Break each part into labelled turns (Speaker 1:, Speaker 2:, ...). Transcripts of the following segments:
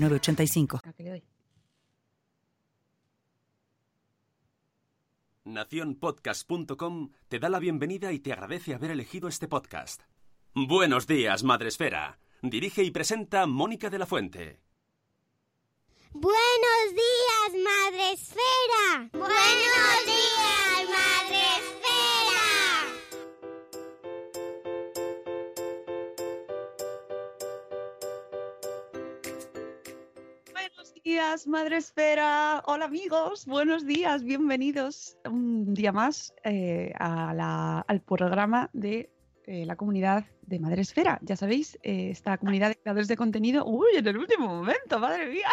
Speaker 1: 906985.
Speaker 2: Naciónpodcast.com te da la bienvenida y te agradece haber elegido este podcast. Buenos días, Madresfera. Dirige y presenta Mónica de la Fuente.
Speaker 3: Buenos días, Madre Esfera. Buenos días,
Speaker 4: días, Madre Esfera. Hola amigos, buenos días, bienvenidos un día más eh, al programa de eh, la comunidad de Madre Esfera. Ya sabéis, eh, esta comunidad de creadores de contenido. Uy, en el último momento, madre mía.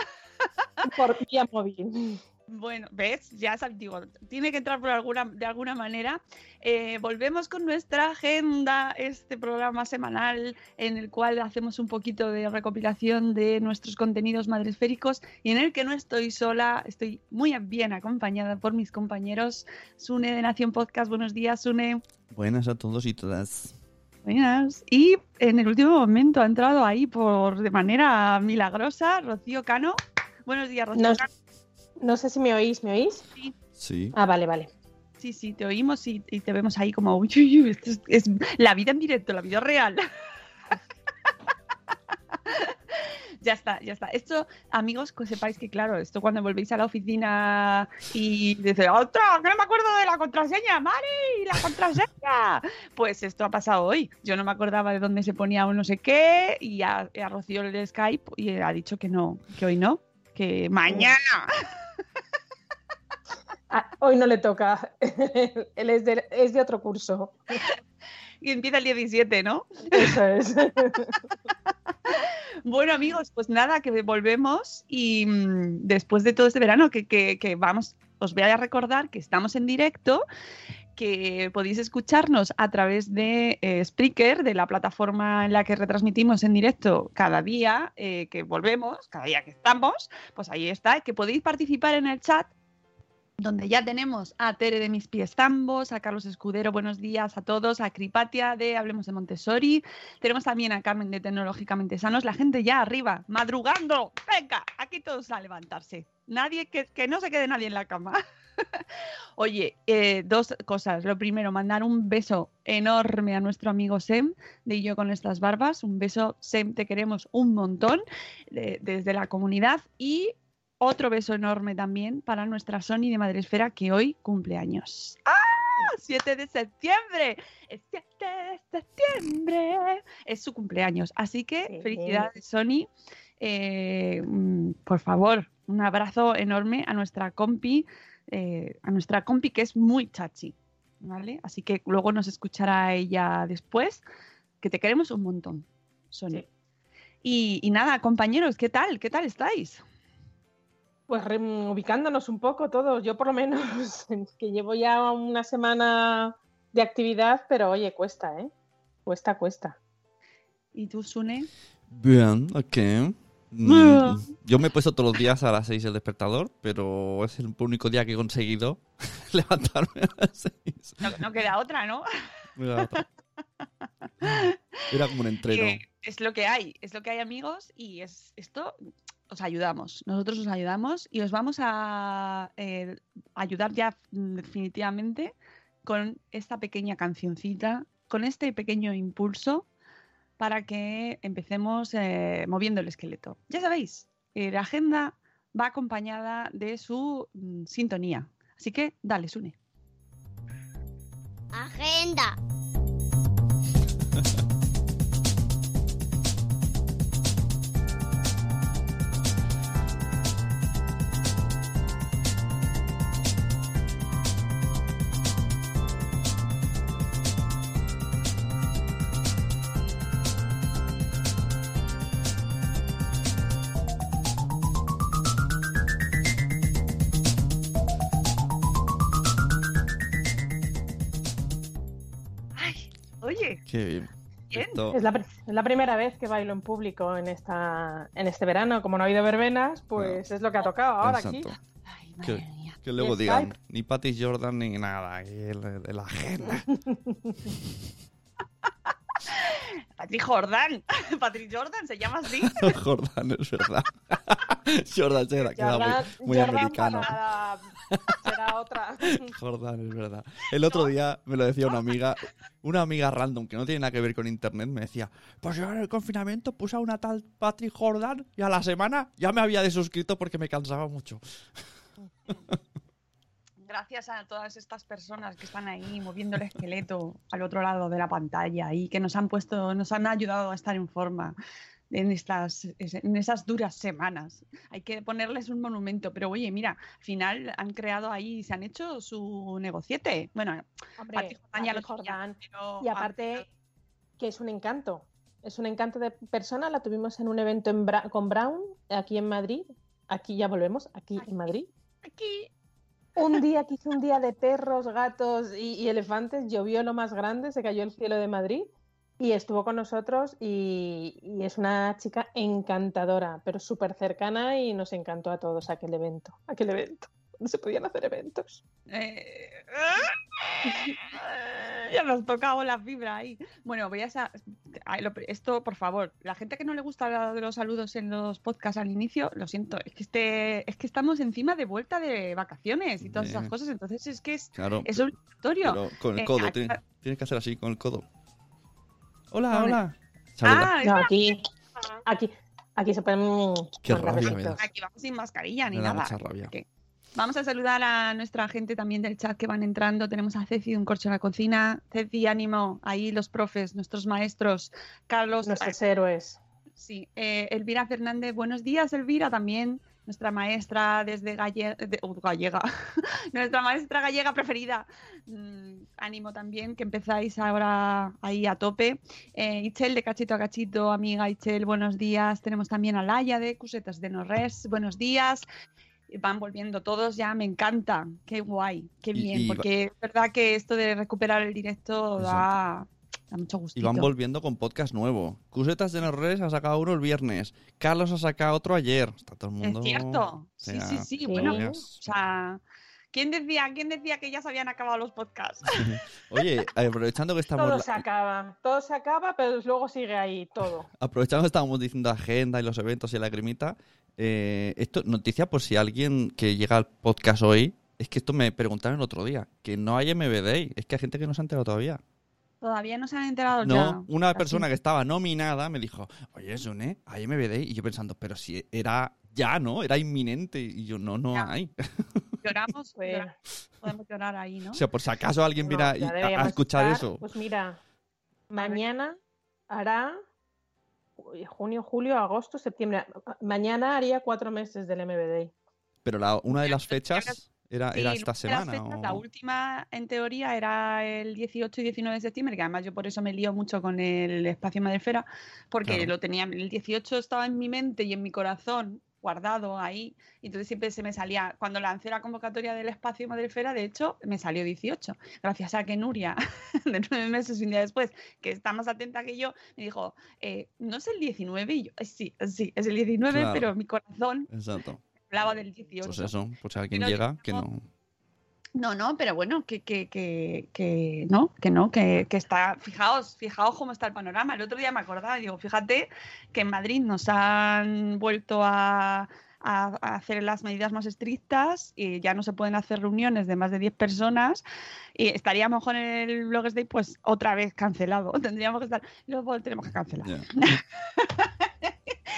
Speaker 5: por vía móvil.
Speaker 4: Bueno, ¿ves? Ya digo, tiene que entrar por alguna, de alguna manera. Eh, volvemos con nuestra agenda, este programa semanal en el cual hacemos un poquito de recopilación de nuestros contenidos madresféricos y en el que no estoy sola, estoy muy bien acompañada por mis compañeros. Sune de Nación Podcast, buenos días, Sune.
Speaker 6: Buenas a todos y todas.
Speaker 4: Buenas. Y en el último momento ha entrado ahí por de manera milagrosa Rocío Cano. Buenos días, Rocío
Speaker 5: No,
Speaker 4: Cano.
Speaker 5: No sé si me oís, ¿me oís?
Speaker 6: Sí.
Speaker 5: Ah, vale, vale.
Speaker 4: Sí, sí, te oímos y, y te vemos ahí como, uy, uy, uy, esto es, es la vida en directo, la vida real. ya está, ya está. Esto, amigos, que sepáis que, claro, esto cuando volvéis a la oficina y dice, ¡otra! Que no me acuerdo de la contraseña, Mari, la contraseña. Pues esto ha pasado hoy. Yo no me acordaba de dónde se ponía un no sé qué y a, a Rocío el Skype y ha dicho que no, que hoy no, que mañana.
Speaker 5: Ah, hoy no le toca. Él es de, es de otro curso.
Speaker 4: Y empieza el 17, ¿no?
Speaker 5: Eso es.
Speaker 4: Bueno, amigos, pues nada, que volvemos y mm, después de todo este verano, que, que- que vamos, os voy a recordar que estamos en directo, que podéis escucharnos a través de eh, Spreaker, de la plataforma en la que retransmitimos en directo cada día eh, que volvemos, cada día que estamos, pues ahí está, que podéis participar en el chat donde ya tenemos a Tere de Mis Pies Zambos, a Carlos Escudero, buenos días a todos, a Cripatia de Hablemos de Montessori, tenemos también a Carmen de Tecnológicamente Sanos, la gente ya arriba, madrugando, venga, aquí todos a levantarse, nadie, que, que no se quede nadie en la cama. Oye, eh, dos cosas. Lo primero, mandar un beso enorme a nuestro amigo Sem, de yo con estas barbas. Un beso, Sem, te queremos un montón de- desde la comunidad. Y otro beso enorme también para nuestra Sony de Madresfera, que hoy cumple años. ¡Ah! 7 de septiembre. Es 7 de septiembre. Es su cumpleaños. Así que
Speaker 5: Sí.
Speaker 4: felicidades, Sony. Eh, mm, por favor, un abrazo enorme a nuestra compi, eh, a nuestra compi que es muy chachi, ¿vale? Así que luego nos escuchará ella después, que te queremos un montón, Sony.
Speaker 5: Sí.
Speaker 4: Y, y nada, compañeros, ¿qué tal? ¿Qué tal estáis?
Speaker 5: Pues re- ubicándonos un poco todos. Yo por lo menos, que llevo ya una semana de actividad, pero oye, cuesta, ¿eh? Cuesta, cuesta.
Speaker 4: ¿Y tú, Sune?
Speaker 6: Bien, ok. Mm, yo me he puesto todos los días a las 6 el despertador, pero es el único día que he conseguido levantarme a las 6.
Speaker 4: No, no queda otra, ¿no?
Speaker 6: Era como un entreno.
Speaker 4: Que es lo que hay, es lo que hay, amigos, y es esto os ayudamos. Nosotros os ayudamos y os vamos a eh, ayudar ya mm, definitivamente con esta pequeña cancioncita, con este pequeño impulso para que empecemos eh, moviendo el esqueleto. Ya sabéis, eh, la agenda va acompañada de su mm, sintonía. Así que dale, Sune.
Speaker 3: Agenda.
Speaker 6: Qué bien.
Speaker 4: bien.
Speaker 6: Esto-
Speaker 5: Es la, pr- es la primera vez que bailo en público en esta en este verano. Como no ha habido verbenas, pues es lo que ha tocado ahora aquí.
Speaker 6: exacto.
Speaker 4: Ay,
Speaker 6: Que,
Speaker 4: madre mía.
Speaker 6: que luego digan,
Speaker 5: Skype.
Speaker 6: ni Patrick Jordan ni nada, de la agenda.
Speaker 4: Patrick Jordan. Patrick Jordan se llama así.
Speaker 6: Jordan, es verdad. Jordan se queda muy, muy
Speaker 5: Jordan
Speaker 6: americano.
Speaker 5: para- será otra.
Speaker 6: Jordan, es verdad. El otro día me lo decía una amiga, una amiga random que no tiene nada que ver con internet, me decía, pues yo en el confinamiento puse a una tal Patrick Jordan y a la semana ya me había desuscrito porque me cansaba mucho.
Speaker 4: Gracias a todas estas personas que están ahí moviendo el esqueleto al otro lado de la pantalla y que nos han puesto, nos han ayudado a estar en forma en estas en esas duras semanas. Hay que ponerles un monumento, pero oye, mira, al final han creado ahí, se han hecho su negociete. Bueno,
Speaker 5: Hombre,
Speaker 4: Patrick tenía,
Speaker 5: Jordan.
Speaker 4: pero
Speaker 5: Y aparte, que es un encanto. Es un encanto de persona. La tuvimos en un evento en Bra- con Brown, aquí en Madrid. Aquí ya volvemos, aquí en Madrid.
Speaker 4: aquí
Speaker 5: Un día que hizo un día de perros, gatos y, y elefantes, llovió lo más grande, se cayó el cielo de Madrid y estuvo con nosotros y, y es una chica encantadora, pero súper cercana y nos encantó a todos aquel evento, aquel evento. No se podían hacer eventos.
Speaker 4: Eh, ya nos tocado la fibra ahí. Bueno, voy a esto, por favor, la gente que no le gusta de los saludos en los podcasts al inicio, lo siento, es que este, es que estamos encima de vuelta de vacaciones y todas esas cosas, entonces es que es,
Speaker 6: Claro,
Speaker 4: es obligatorio.
Speaker 6: pero con el
Speaker 4: Eh,
Speaker 6: codo, tienes que hacer así, con el codo. Hola, hola. Saluda.
Speaker 4: Ah,
Speaker 5: No, aquí, aquí, aquí se pueden
Speaker 6: Qué rabia me
Speaker 5: besitos.
Speaker 6: das.
Speaker 4: aquí vamos sin mascarilla ni
Speaker 6: Me da
Speaker 4: nada.
Speaker 6: mucha rabia.
Speaker 4: Vamos a saludar a nuestra gente también del chat que van entrando. Tenemos a Ceci de Un Corcho en la Cocina. Ceci, ánimo. Ahí los profes, nuestros maestros. Carlos,
Speaker 5: Nuestros héroes.
Speaker 4: Sí, eh, Elvira Fernández, buenos días, Elvira, también nuestra maestra desde Galle- de- uh, Gallega, nuestra maestra gallega preferida. Mm, ánimo también, que empezáis ahora ahí a tope. Eh, Ichel de Cachito a Cachito, amiga Ichel, buenos días. Tenemos también a Laia de Cusetas de Norres, buenos días. Van volviendo todos ya, me encanta, qué guay, qué
Speaker 6: Y-
Speaker 4: bien,
Speaker 6: y va-
Speaker 4: porque es verdad que esto de recuperar el directo da, da mucho gusto.
Speaker 6: Y van volviendo con podcast nuevo. Cusetas de Norres ha sacado uno el viernes. Carlos ha sacado otro ayer. Está todo el mundo.
Speaker 4: Es cierto.
Speaker 6: o
Speaker 4: Sí,
Speaker 6: sea,
Speaker 4: sí, sí.
Speaker 5: Sí.
Speaker 4: Bueno, o sea, ¿quién decía, quién decía que ya se habían acabado los podcasts?
Speaker 6: Oye, aprovechando que estamos,
Speaker 5: Todo se acaba, todo se acaba, pero luego sigue ahí todo.
Speaker 6: aprovechando que estábamos diciendo agenda y los eventos y la grimita, eh, esto, noticia por si alguien que llega al podcast hoy, es que esto me preguntaron el otro día, que no hay MVD, es que hay gente que no se ha enterado todavía.
Speaker 4: Todavía no se han enterado
Speaker 6: No,
Speaker 4: ya.
Speaker 6: una
Speaker 4: Así.
Speaker 6: persona que estaba nominada me dijo, oye, Sune, hay MVD, y yo pensando, pero si era ya, ¿no? Era inminente, y yo, no, no
Speaker 4: Ya.
Speaker 6: hay.
Speaker 4: Lloramos,
Speaker 5: Pues-
Speaker 4: podemos llorar ahí, ¿no?
Speaker 6: O sea, por si acaso alguien
Speaker 5: No,
Speaker 6: viene a- escuchar
Speaker 5: estar-
Speaker 6: eso.
Speaker 5: Pues mira, mañana hará junio, julio, agosto, septiembre. Mañana haría cuatro meses del MBD.
Speaker 6: Pero la, una de las fechas era,
Speaker 4: Sí,
Speaker 6: era
Speaker 4: una
Speaker 6: esta
Speaker 4: de las
Speaker 6: semana.
Speaker 4: fechas,
Speaker 6: o-
Speaker 4: La última, en teoría, era el 18 y 19 de septiembre, que además yo por eso me lío mucho con el espacio Madrefera, porque
Speaker 6: Claro.
Speaker 4: lo tenía, el 18 estaba en mi mente y en mi corazón guardado ahí. Y entonces siempre se me salía, cuando lancé la convocatoria del espacio Madrefera, de hecho, me salió 18. Gracias a que Nuria, de nueve meses, un día después, que está más atenta que yo, me dijo, eh, no es el 19. Y yo, "Eh, sí, sí, es el 19,
Speaker 6: Claro.
Speaker 4: pero mi corazón
Speaker 6: Exacto.
Speaker 4: hablaba del 18.
Speaker 6: Pues eso, pues alguien
Speaker 4: Pero
Speaker 6: llega, que
Speaker 4: no-
Speaker 6: no.
Speaker 4: No, pero bueno, que, que, que, que no, que no, que, que está, fijaos, fijaos cómo está el panorama. El otro día me acordaba, digo, fíjate que en Madrid nos han vuelto a, a- a hacer las medidas más estrictas y ya no se pueden hacer reuniones de más de 10 personas y estaría mejor en el Bloggers Day pues otra vez cancelado. Tendríamos que estar, luego tenemos que cancelar.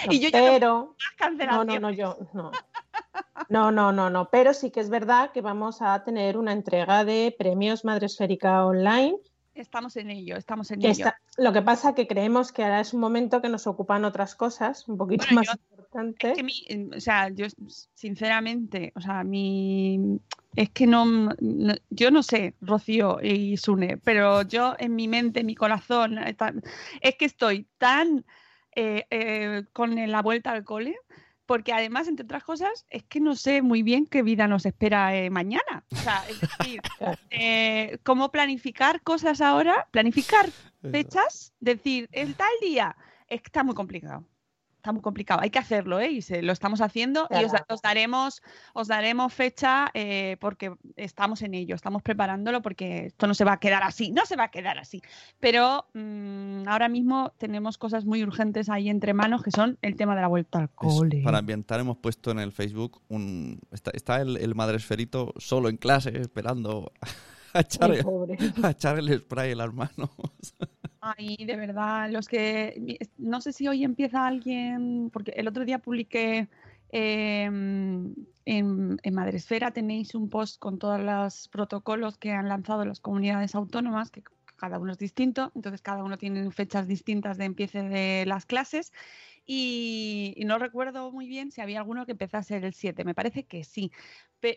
Speaker 4: Y yo ya no
Speaker 5: pero no, no, no, yo no. No, no, no, no. Pero sí que es verdad que vamos a tener una entrega de premios Madresférica Online.
Speaker 4: Estamos en ello, estamos en ello.
Speaker 5: está- lo que pasa que creemos que ahora es un momento que nos ocupan otras cosas un poquito
Speaker 4: Bueno,
Speaker 5: más
Speaker 4: yo-
Speaker 5: importantes.
Speaker 4: Es que mi- em, o sea, yo sinceramente, o sea, mi es que no, no- yo no sé, Rocío y Sune, pero yo en mi mente, en mi corazón, eh, es que estoy tan eh, eh, con la vuelta al cole, porque además, entre otras cosas, es que no sé muy bien qué vida nos espera eh, mañana. O sea, es decir, eh, cómo planificar cosas ahora, planificar fechas, decir, el tal día, está muy complicado. Está muy complicado. Hay que hacerlo, ¿eh? Y se, lo estamos haciendo y os,
Speaker 5: Claro.
Speaker 4: os daremos, os daremos fecha eh, porque estamos en ello, estamos preparándolo porque esto no se va a quedar así, no se va a quedar así. Pero mm, ahora mismo tenemos cosas muy urgentes ahí entre manos que son el tema de la vuelta al cole.
Speaker 6: Para ambientar hemos puesto en el Facebook un... Está, está el, el madresferito solo en clase esperando a echar,
Speaker 5: Ay, pobre.
Speaker 6: a echar el spray en las manos.
Speaker 4: Ay, de verdad, los que no sé si hoy empieza alguien, porque el otro día publiqué eh, en, en Madresfera tenéis un post con todos los protocolos que han lanzado las comunidades autónomas, que cada uno es distinto, entonces cada uno tiene fechas distintas de empiece de las clases. Y, no recuerdo muy bien si había alguno que empezase el 7, me parece que sí.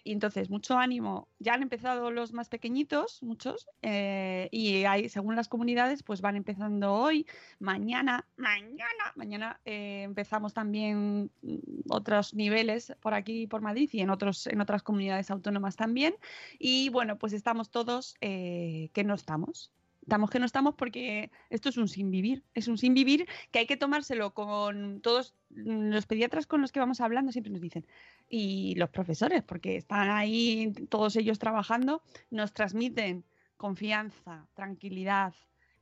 Speaker 4: Y entonces, mucho ánimo. Ya han empezado los más pequeñitos, muchos, eh, y hay, según las comunidades, pues van empezando hoy, mañana, mañana, mañana eh, empezamos también mm, otros niveles por aquí, por Madrid y en, otros, en otras comunidades autónomas también. Y bueno, pues estamos todos eh, que no estamos. Estamos que no estamos porque esto es un sin vivir, es un sin vivir que hay que tomárselo con todos los pediatras con los que vamos hablando, siempre nos dicen, y los profesores, porque están ahí todos ellos trabajando, nos transmiten confianza, tranquilidad,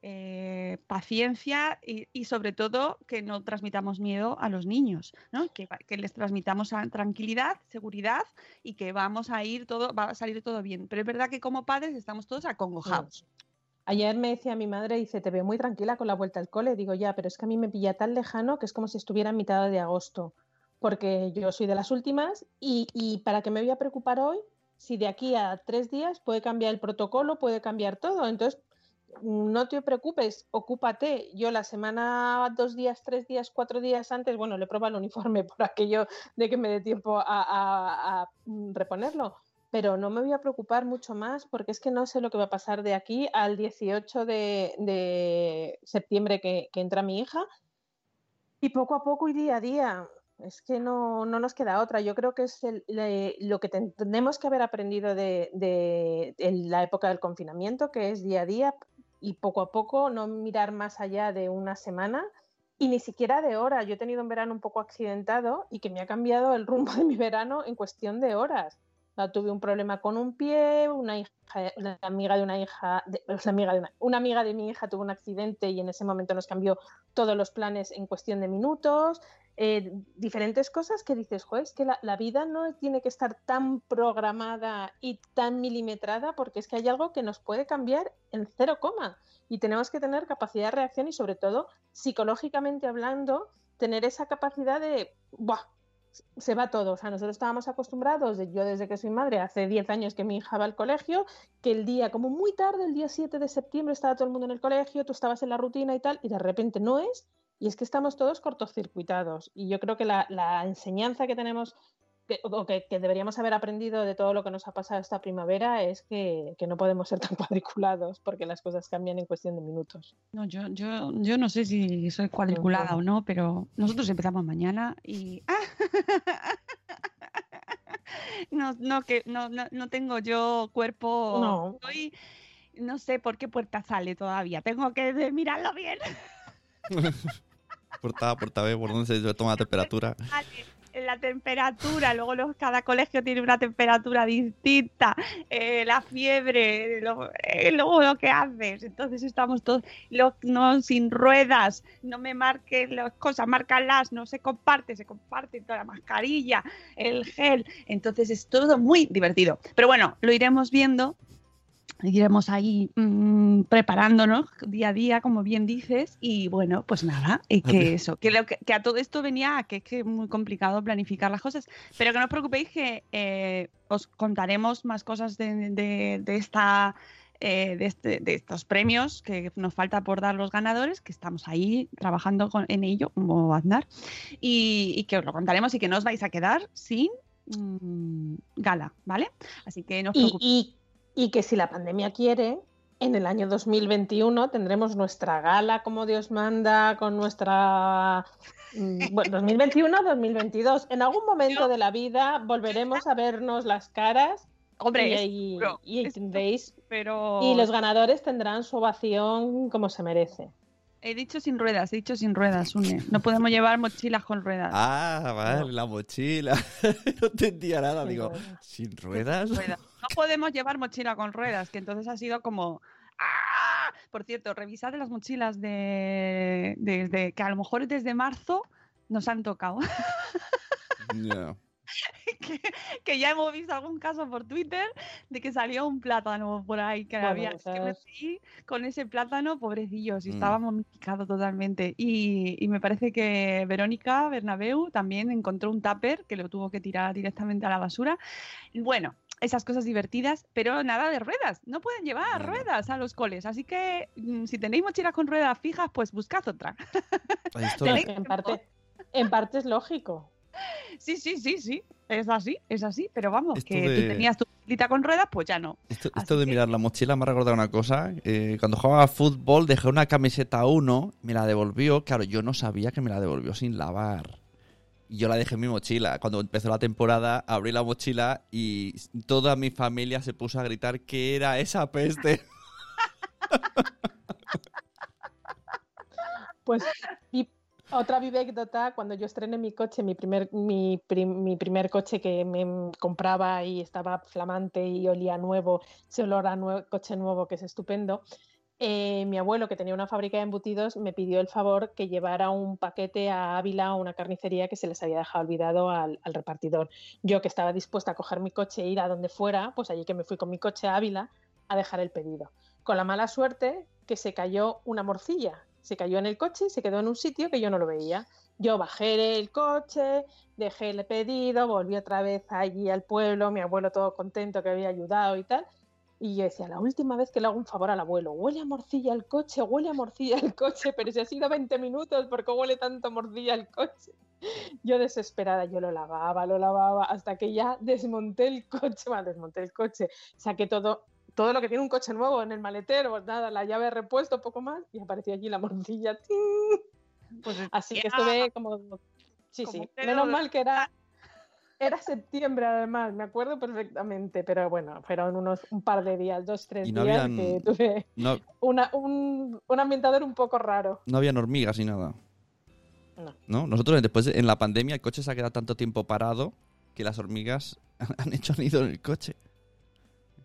Speaker 4: eh, paciencia y, sobre todo que no transmitamos miedo a los niños, ¿no? que, que les transmitamos tranquilidad, seguridad y que vamos a ir todo, va a salir todo bien. Pero es verdad que como padres estamos todos acongojados.
Speaker 5: Ayer me decía mi madre, dice, te veo muy tranquila con la vuelta al cole. Digo, ya, pero es que a mí me pilla tan lejano que es como si estuviera en mitad de agosto, porque yo soy de las últimas y, y ¿para qué me voy a preocupar hoy si de aquí a tres días puede cambiar el protocolo, puede cambiar todo? Entonces, no te preocupes, ocúpate. Yo la semana, dos días, tres días, cuatro días antes, bueno, le prueba el uniforme por aquello de que me dé tiempo a, a- a, mm, reponerlo pero no me voy a preocupar mucho más porque es que no sé lo que va a pasar de aquí al 18 de, septiembre que, entra mi hija. Y poco a poco y día a día. Es que no, no nos queda otra. Yo creo que es lo que ten- tenemos que haber aprendido de, de- la época del confinamiento, que es día a día y poco a poco no mirar más allá de una semana y ni siquiera de horas. Yo he tenido un verano un poco accidentado y que me ha cambiado el rumbo de mi verano en cuestión de horas. Tuve un problema con un pie, una hija, la amiga de una hija, de- la amiga de una, una amiga de mi hija tuvo un accidente y en ese momento nos cambió todos los planes en cuestión de minutos. eh, diferentes cosas que dices, joder, es que la, la vida no tiene que estar tan programada y tan milimetrada porque es que hay algo que nos puede cambiar en cero coma y tenemos que tener capacidad de reacción y sobre todo psicológicamente hablando, tener esa capacidad de, ¡buah! Se va todo. O sea, nosotros estábamos acostumbrados, yo desde que soy madre, hace 10 años que mi hija va al colegio, que el día, como muy tarde, el día 7 de septiembre, estaba todo el mundo en el colegio, tú estabas en la rutina y tal, y de repente no es, y es que estamos todos cortocircuitados. Y yo creo que la, la enseñanza que tenemos que, o que, que deberíamos haber aprendido de todo lo que nos ha pasado esta primavera es que, que no podemos ser tan cuadriculados porque las cosas cambian en cuestión de minutos.
Speaker 4: No, yo, yo, yo no sé si soy cuadriculada o no, pero nosotros empezamos mañana y. No, no, que no, no, no tengo yo cuerpo.
Speaker 5: No.
Speaker 4: Estoy- no sé por qué puerta sale todavía. Tengo que mirarlo bien.
Speaker 6: Por A, por dónde se toma la temperatura.
Speaker 4: Sale La temperatura, luego los- cada colegio tiene una temperatura distinta, eh, la fiebre, eh, luego lo que haces. Entonces estamos todos lo- no, sin ruedas, no me marques las cosas, márcalas, no se comparte, se comparte toda la mascarilla, el gel. Entonces es todo muy divertido. Pero bueno, lo iremos viendo. Iremos ahí mm, preparándonos día a día, como bien dices, y bueno, pues nada, y que eso, que, lo que, que a todo esto venía que es que es muy complicado planificar las cosas, pero que no os preocupéis que eh, os contaremos más cosas de, de- de esta eh, de, este- de estos premios que nos falta por dar los ganadores, que estamos ahí trabajando con- en ello, como andar, y, y que os lo contaremos y que no os vais a quedar sin mm, gala, ¿vale? Así que no os preocupéis.
Speaker 5: y- y que si la pandemia quiere, en el año 2021 tendremos nuestra gala como Dios manda, con nuestra... mm, Bueno, 2021, 2022. En algún momento de la vida volveremos a vernos las caras
Speaker 4: Hombre,
Speaker 5: y,
Speaker 4: es
Speaker 5: y-
Speaker 4: seguro,
Speaker 5: y
Speaker 4: es
Speaker 5: tendréis-
Speaker 4: pero
Speaker 5: y los ganadores tendrán su ovación como se merece.
Speaker 4: he dicho sin ruedas, he dicho sin ruedas, Une. No podemos llevar mochilas con ruedas.
Speaker 6: Ah, vale, la mochila. no entendía nada.
Speaker 5: Sin
Speaker 6: Digo,
Speaker 5: ruedas.
Speaker 6: ¿sin ruedas?
Speaker 4: ruedas. No podemos llevar mochila con ruedas, que entonces ha sido como. ¡Ah! Por cierto, revisad las mochilas de, desde que a lo mejor desde marzo nos han tocado. Que, que ya hemos visto algún caso por Twitter de que salió un plátano por ahí que
Speaker 5: Bueno,
Speaker 4: había que con ese plátano, pobrecillos, y
Speaker 6: Mm.
Speaker 4: estaba momificado totalmente. Y, y me parece que Verónica Bernabeu también encontró un tupper que lo tuvo que tirar directamente a la basura. Bueno, esas cosas divertidas, pero nada de ruedas. No pueden llevar
Speaker 6: No.
Speaker 4: ruedas a los coles. Así que mm, si tenéis mochilas con ruedas fijas, pues buscad otra. Tenéis
Speaker 5: En parte, en parte es lógico.
Speaker 4: Sí, sí, sí, sí. Es así, es así. Pero vamos,
Speaker 6: Esto
Speaker 4: que
Speaker 6: de-
Speaker 4: tú tenías tu mochilita con ruedas, pues ya no.
Speaker 6: Esto, de
Speaker 4: que-
Speaker 6: mirar la mochila me ha recordado una cosa. eh, cuando jugaba a fútbol dejé una camiseta a uno, me la devolvió. Claro, yo no sabía que me la devolvió sin lavar. Yo la dejé en mi mochila. Cuando empezó la temporada, abrí la mochila y toda mi familia se puso a gritar que era esa peste.
Speaker 5: Pues otra vivécdota, cuando yo estrené mi coche, mi primer, mi, prim- mi primer coche que me compraba y estaba flamante y olía nuevo, ese olor a coche nuevo que es estupendo, eh, mi abuelo, que tenía una fábrica de embutidos, me pidió el favor que llevara un paquete a Ávila, a una carnicería que se les había dejado olvidado al, al repartidor. Yo que estaba dispuesta a coger mi coche e ir a donde fuera, pues allí que me fui con mi coche a Ávila a dejar el pedido. Con la mala suerte que se cayó una morcilla. Se cayó en el coche y se quedó en un sitio que yo no lo veía. Yo bajé el coche, dejé el pedido, volví otra vez allí al pueblo, mi abuelo todo contento que había ayudado y tal. Y yo decía, la última vez que le hago un favor al abuelo, huele a morcilla el coche, huele a morcilla el coche, pero si ha sido 20 minutos, ¿por qué huele tanto a morcilla el coche? Yo desesperada, yo lo lavaba, lo lavaba, hasta que ya desmonté el coche, bueno, desmonté el coche, saqué todo, todo lo que tiene un coche nuevo en el maletero, pues nada, la llave de repuesto, poco más, y apareció allí la morcilla. ¡ting!
Speaker 4: Pues
Speaker 5: Así que estuve como... Sí,
Speaker 4: Como
Speaker 5: sí, menos
Speaker 4: de-
Speaker 5: mal que era... Era septiembre además, me acuerdo perfectamente, pero bueno, fueron unos un par de días, dos, tres
Speaker 6: Y no
Speaker 5: días
Speaker 6: habían-
Speaker 5: que tuve
Speaker 6: No,
Speaker 5: una, un, un ambientador un poco raro.
Speaker 6: no habían hormigas ni nada.
Speaker 5: No.
Speaker 6: Nosotros después en la pandemia el coche se ha quedado tanto tiempo parado que las hormigas han hecho nido en el coche.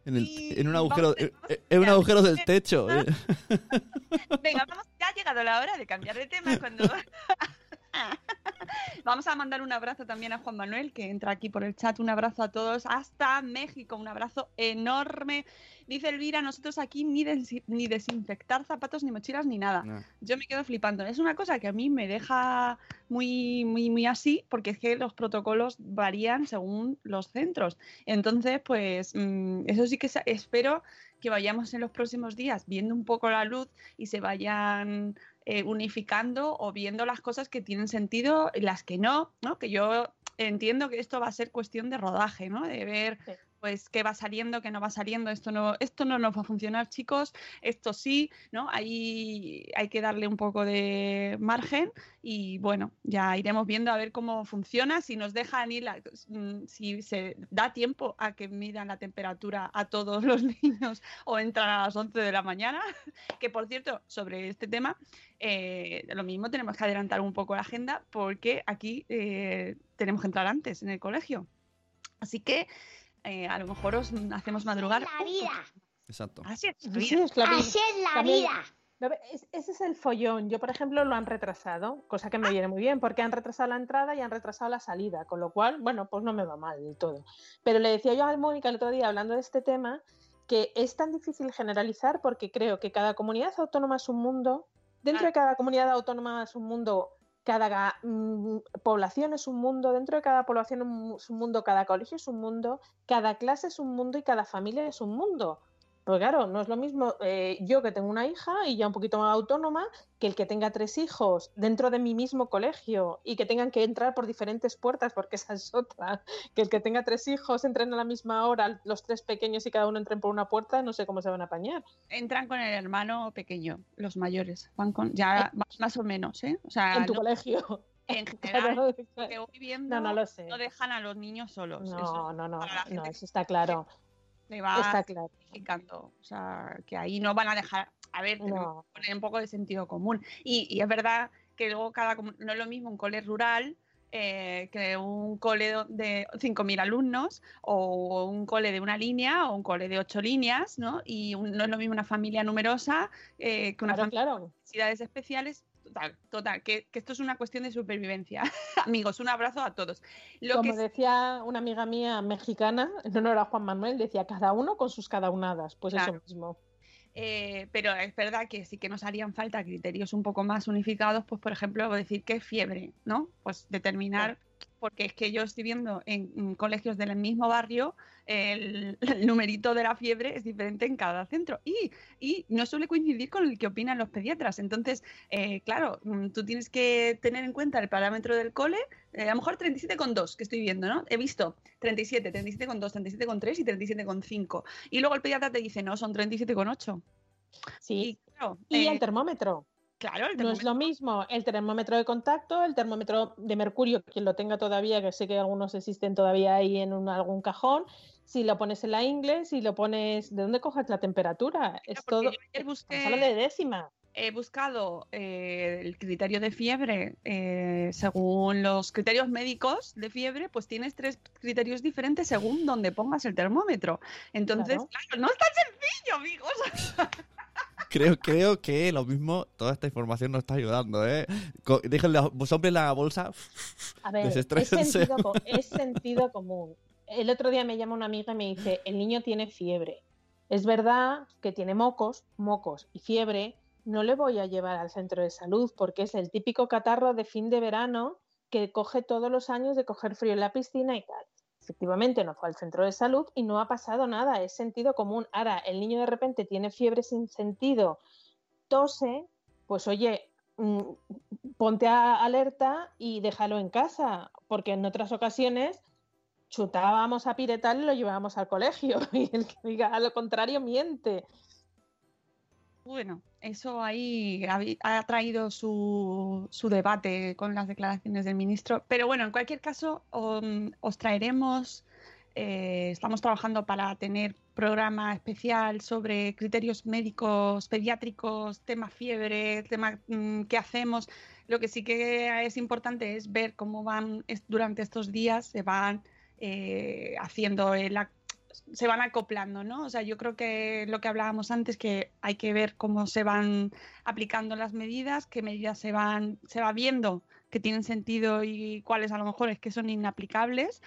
Speaker 6: En, el-
Speaker 4: Sí,
Speaker 6: en un agujero, en,
Speaker 4: vamos
Speaker 6: en un agujero del techo. eh.
Speaker 4: Venga, vamos, ya ha llegado la hora de cambiar de tema cuando... Vamos a mandar un abrazo también a Juan Manuel, que entra aquí por el chat. Un abrazo a todos hasta México. Un abrazo enorme. Dice Elvira, nosotros aquí ni, des- ni desinfectar zapatos, ni mochilas, ni nada.
Speaker 6: No.
Speaker 4: Yo me quedo flipando. Es una cosa que a mí me deja muy, muy, muy así, porque es que los protocolos varían según los centros. Entonces, pues mm, eso sí que espero que vayamos en los próximos días viendo un poco la luz y se vayan eh, unificando o viendo las cosas que tienen sentido y las que no, ¿no? Que yo entiendo que esto va a ser cuestión de rodaje, ¿no? De ver. Pues qué va saliendo, qué no va saliendo, esto no, esto no nos va a funcionar, chicos, esto sí, ¿no? Ahí hay que darle un poco de margen y bueno, ya iremos viendo a ver cómo funciona, si nos dejan ir, la- mm, si se da tiempo a que midan la temperatura a todos los niños o entran a las 11 de la mañana, que por cierto, sobre este tema, eh, lo mismo tenemos que adelantar un poco la agenda porque aquí eh, tenemos que entrar antes en el colegio. Así que eh, a lo mejor os hacemos madrugar.
Speaker 3: La vida.
Speaker 6: Exacto.
Speaker 4: Así es. la vida.
Speaker 5: es la vida.
Speaker 3: Así es la
Speaker 5: También-
Speaker 3: vida.
Speaker 5: Lo ve- es- Ese es el follón. Yo, por ejemplo, lo han retrasado, cosa que me viene muy bien, porque han retrasado la entrada y han retrasado la salida, con lo cual, bueno, pues no me va mal del todo. Pero le decía yo a Mónica el otro día, hablando de este tema, que es tan difícil generalizar porque creo que cada comunidad autónoma es un mundo, dentro de cada comunidad autónoma es un mundo, cada mm, población es un mundo, dentro de cada población es un mundo, cada colegio es un mundo, cada clase es un mundo y cada familia es un mundo. Pues claro, no es lo mismo eh, yo que tengo una hija y ya un poquito más autónoma que el que tenga tres hijos dentro de mi mismo colegio y que tengan que entrar por diferentes puertas, porque esa es otra. Que el que tenga tres hijos entren a la misma hora, los tres pequeños y cada uno entren por una puerta, no sé cómo se van a apañar.
Speaker 4: Entran con el hermano pequeño, los mayores. Van con, ya más, más o menos, ¿eh? O sea,
Speaker 5: en tu
Speaker 4: no-
Speaker 5: colegio.
Speaker 4: en general,
Speaker 5: Claro,
Speaker 4: que voy viendo,
Speaker 5: no, no lo sé.
Speaker 4: no dejan a los niños solos.
Speaker 5: No,
Speaker 4: Eso
Speaker 5: no, no, no, eso está claro.
Speaker 4: Le va
Speaker 5: Está claro.
Speaker 4: O sea, que ahí no van a dejar. A ver,
Speaker 5: No.
Speaker 4: poner un poco de sentido común. Y, y es verdad que luego cada no es lo mismo un cole rural eh, que un cole de 5.000 alumnos o un cole de una línea o un cole de ocho líneas, ¿no? Y un- no es lo mismo una familia numerosa eh, que una
Speaker 5: Claro,
Speaker 4: familia
Speaker 5: claro.
Speaker 4: con necesidades especiales. Total, total, que, que esto es una cuestión de supervivencia. Amigos, un abrazo a todos. Lo
Speaker 5: Como
Speaker 4: que
Speaker 5: decía una amiga mía mexicana, en honor a Juan Manuel, decía cada uno con sus cada unadas. Pues
Speaker 4: Claro.
Speaker 5: eso mismo.
Speaker 4: Eh, pero es verdad que sí que nos harían falta criterios un poco más unificados, pues por ejemplo decir que es fiebre, ¿no? Pues determinar, porque es que yo estoy viendo en, colegios del mismo barrio el, el numerito de la fiebre es diferente en cada centro y, y no suele coincidir con el que opinan los pediatras. Entonces, eh, claro, mm, tú tienes que tener en cuenta el parámetro del cole, eh, a lo mejor 37,2 que estoy viendo, ¿no? He visto 37, 37,2, 37,3 y 37,5. Y luego el pediatra te dice, no, son 37,8.
Speaker 5: Sí.
Speaker 4: Y claro,
Speaker 5: Y
Speaker 4: eh,
Speaker 5: el termómetro.
Speaker 4: Claro, el
Speaker 5: No es lo mismo el termómetro de contacto, el termómetro de mercurio, quien lo tenga todavía, que sé que algunos existen todavía ahí en un- algún cajón. Si lo pones en la ingle, si lo pones. ¿De dónde coges la temperatura? Es todo.
Speaker 4: yo ayer
Speaker 5: estamos
Speaker 4: busqué-
Speaker 5: hablando de décima.
Speaker 4: he buscado eh, el criterio de fiebre eh, según los criterios médicos de fiebre, pues tienes tres criterios diferentes según donde pongas el termómetro. Entonces,
Speaker 5: Claro.
Speaker 4: claro, no es tan sencillo, amigos.
Speaker 6: Creo, creo que lo mismo, toda esta información nos está ayudando, ¿eh? Déjenle, soplen la bolsa.
Speaker 5: A ver, sentido, es sentido común. El otro día me llama una amiga y me dice, el niño tiene fiebre. Es verdad que tiene mocos, mocos y fiebre. No le voy a llevar al centro de salud porque es el típico catarro de fin de verano que coge todos los años de coger frío en la piscina y tal. Efectivamente, no fue al centro de salud y no ha pasado nada, es sentido común. Ahora, el niño de repente tiene fiebre sin sentido, tose, pues oye, mm, ponte a alerta y déjalo en casa, porque en otras ocasiones chutábamos a piretal y lo llevábamos al colegio y el que diga a lo contrario miente.
Speaker 4: Bueno, eso ahí ha, traído su, su debate con las declaraciones del ministro. Pero bueno, en cualquier caso, um, os traeremos, eh, estamos trabajando para tener programa especial sobre criterios médicos, pediátricos, tema fiebre, tema mm, qué hacemos. Lo que sí que es importante es ver cómo van es- durante estos días, se van eh, haciendo el ac- se van acoplando, ¿no? O sea, yo creo que lo que hablábamos antes, que hay que ver cómo se van aplicando las medidas, qué medidas se van, se va viendo que tienen sentido y cuáles a lo mejor es que son inaplicables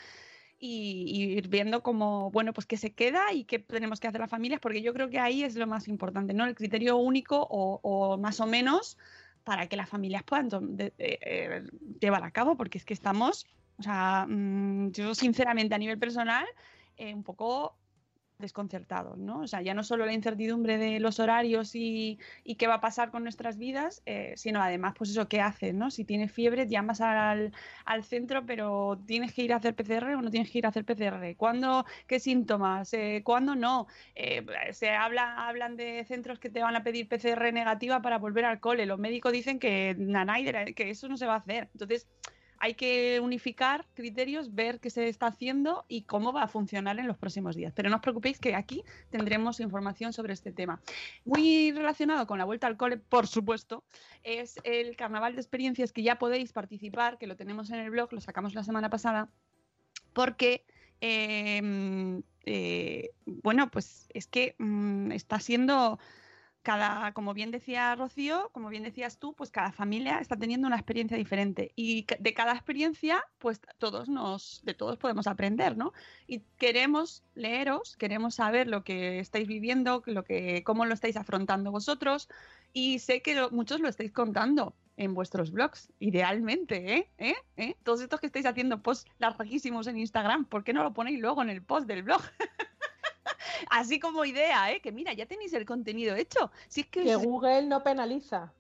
Speaker 4: y, ir viendo cómo, bueno, pues qué se queda y qué tenemos que hacer las familias, porque yo creo que ahí es lo más importante, ¿no? El criterio único o, más o menos para que las familias puedan de- de- eh, llevar a cabo, porque es que estamos, o sea, mm, yo sinceramente a nivel personal, eh, un poco desconcertados, ¿no? O sea, ya no solo la incertidumbre de los horarios y, y qué va a pasar con nuestras vidas, eh, sino además, pues eso, ¿qué haces, no? Si tienes fiebre, llamas al, centro, pero tienes que ir a hacer PCR o no tienes que ir a hacer PCR. ¿Cuándo? ¿Qué síntomas? Eh, ¿Cuándo no? Eh, se habla, hablan de centros que te van a pedir PCR negativa para volver al cole. Los médicos dicen que nanay, que eso no se va a hacer. Entonces, hay que unificar criterios, ver qué se está haciendo y cómo va a funcionar en los próximos días. Pero no os preocupéis que aquí tendremos información sobre este tema. Muy relacionado con la vuelta al cole, por supuesto, es el carnaval de experiencias que ya podéis participar, que lo tenemos en el blog, lo sacamos la semana pasada, porque... Eh, eh, bueno, pues es que mm, está siendo cada, como bien decía Rocío, como bien decías tú, pues cada familia está teniendo una experiencia diferente y de cada experiencia, pues todos nos, de todos podemos aprender, ¿no? Y queremos leeros, queremos saber lo que estáis viviendo, lo que, cómo lo estáis afrontando vosotros y sé que muchos lo estáis contando en vuestros blogs, idealmente, ¿eh? ¿eh? ¿eh? Todos estos que estáis haciendo posts larguísimos en Instagram, ¿por qué no lo ponéis luego en el post del blog? Así como idea, ¿eh? Que mira, ya tenéis el contenido hecho. Si es que,
Speaker 5: que Google no penaliza.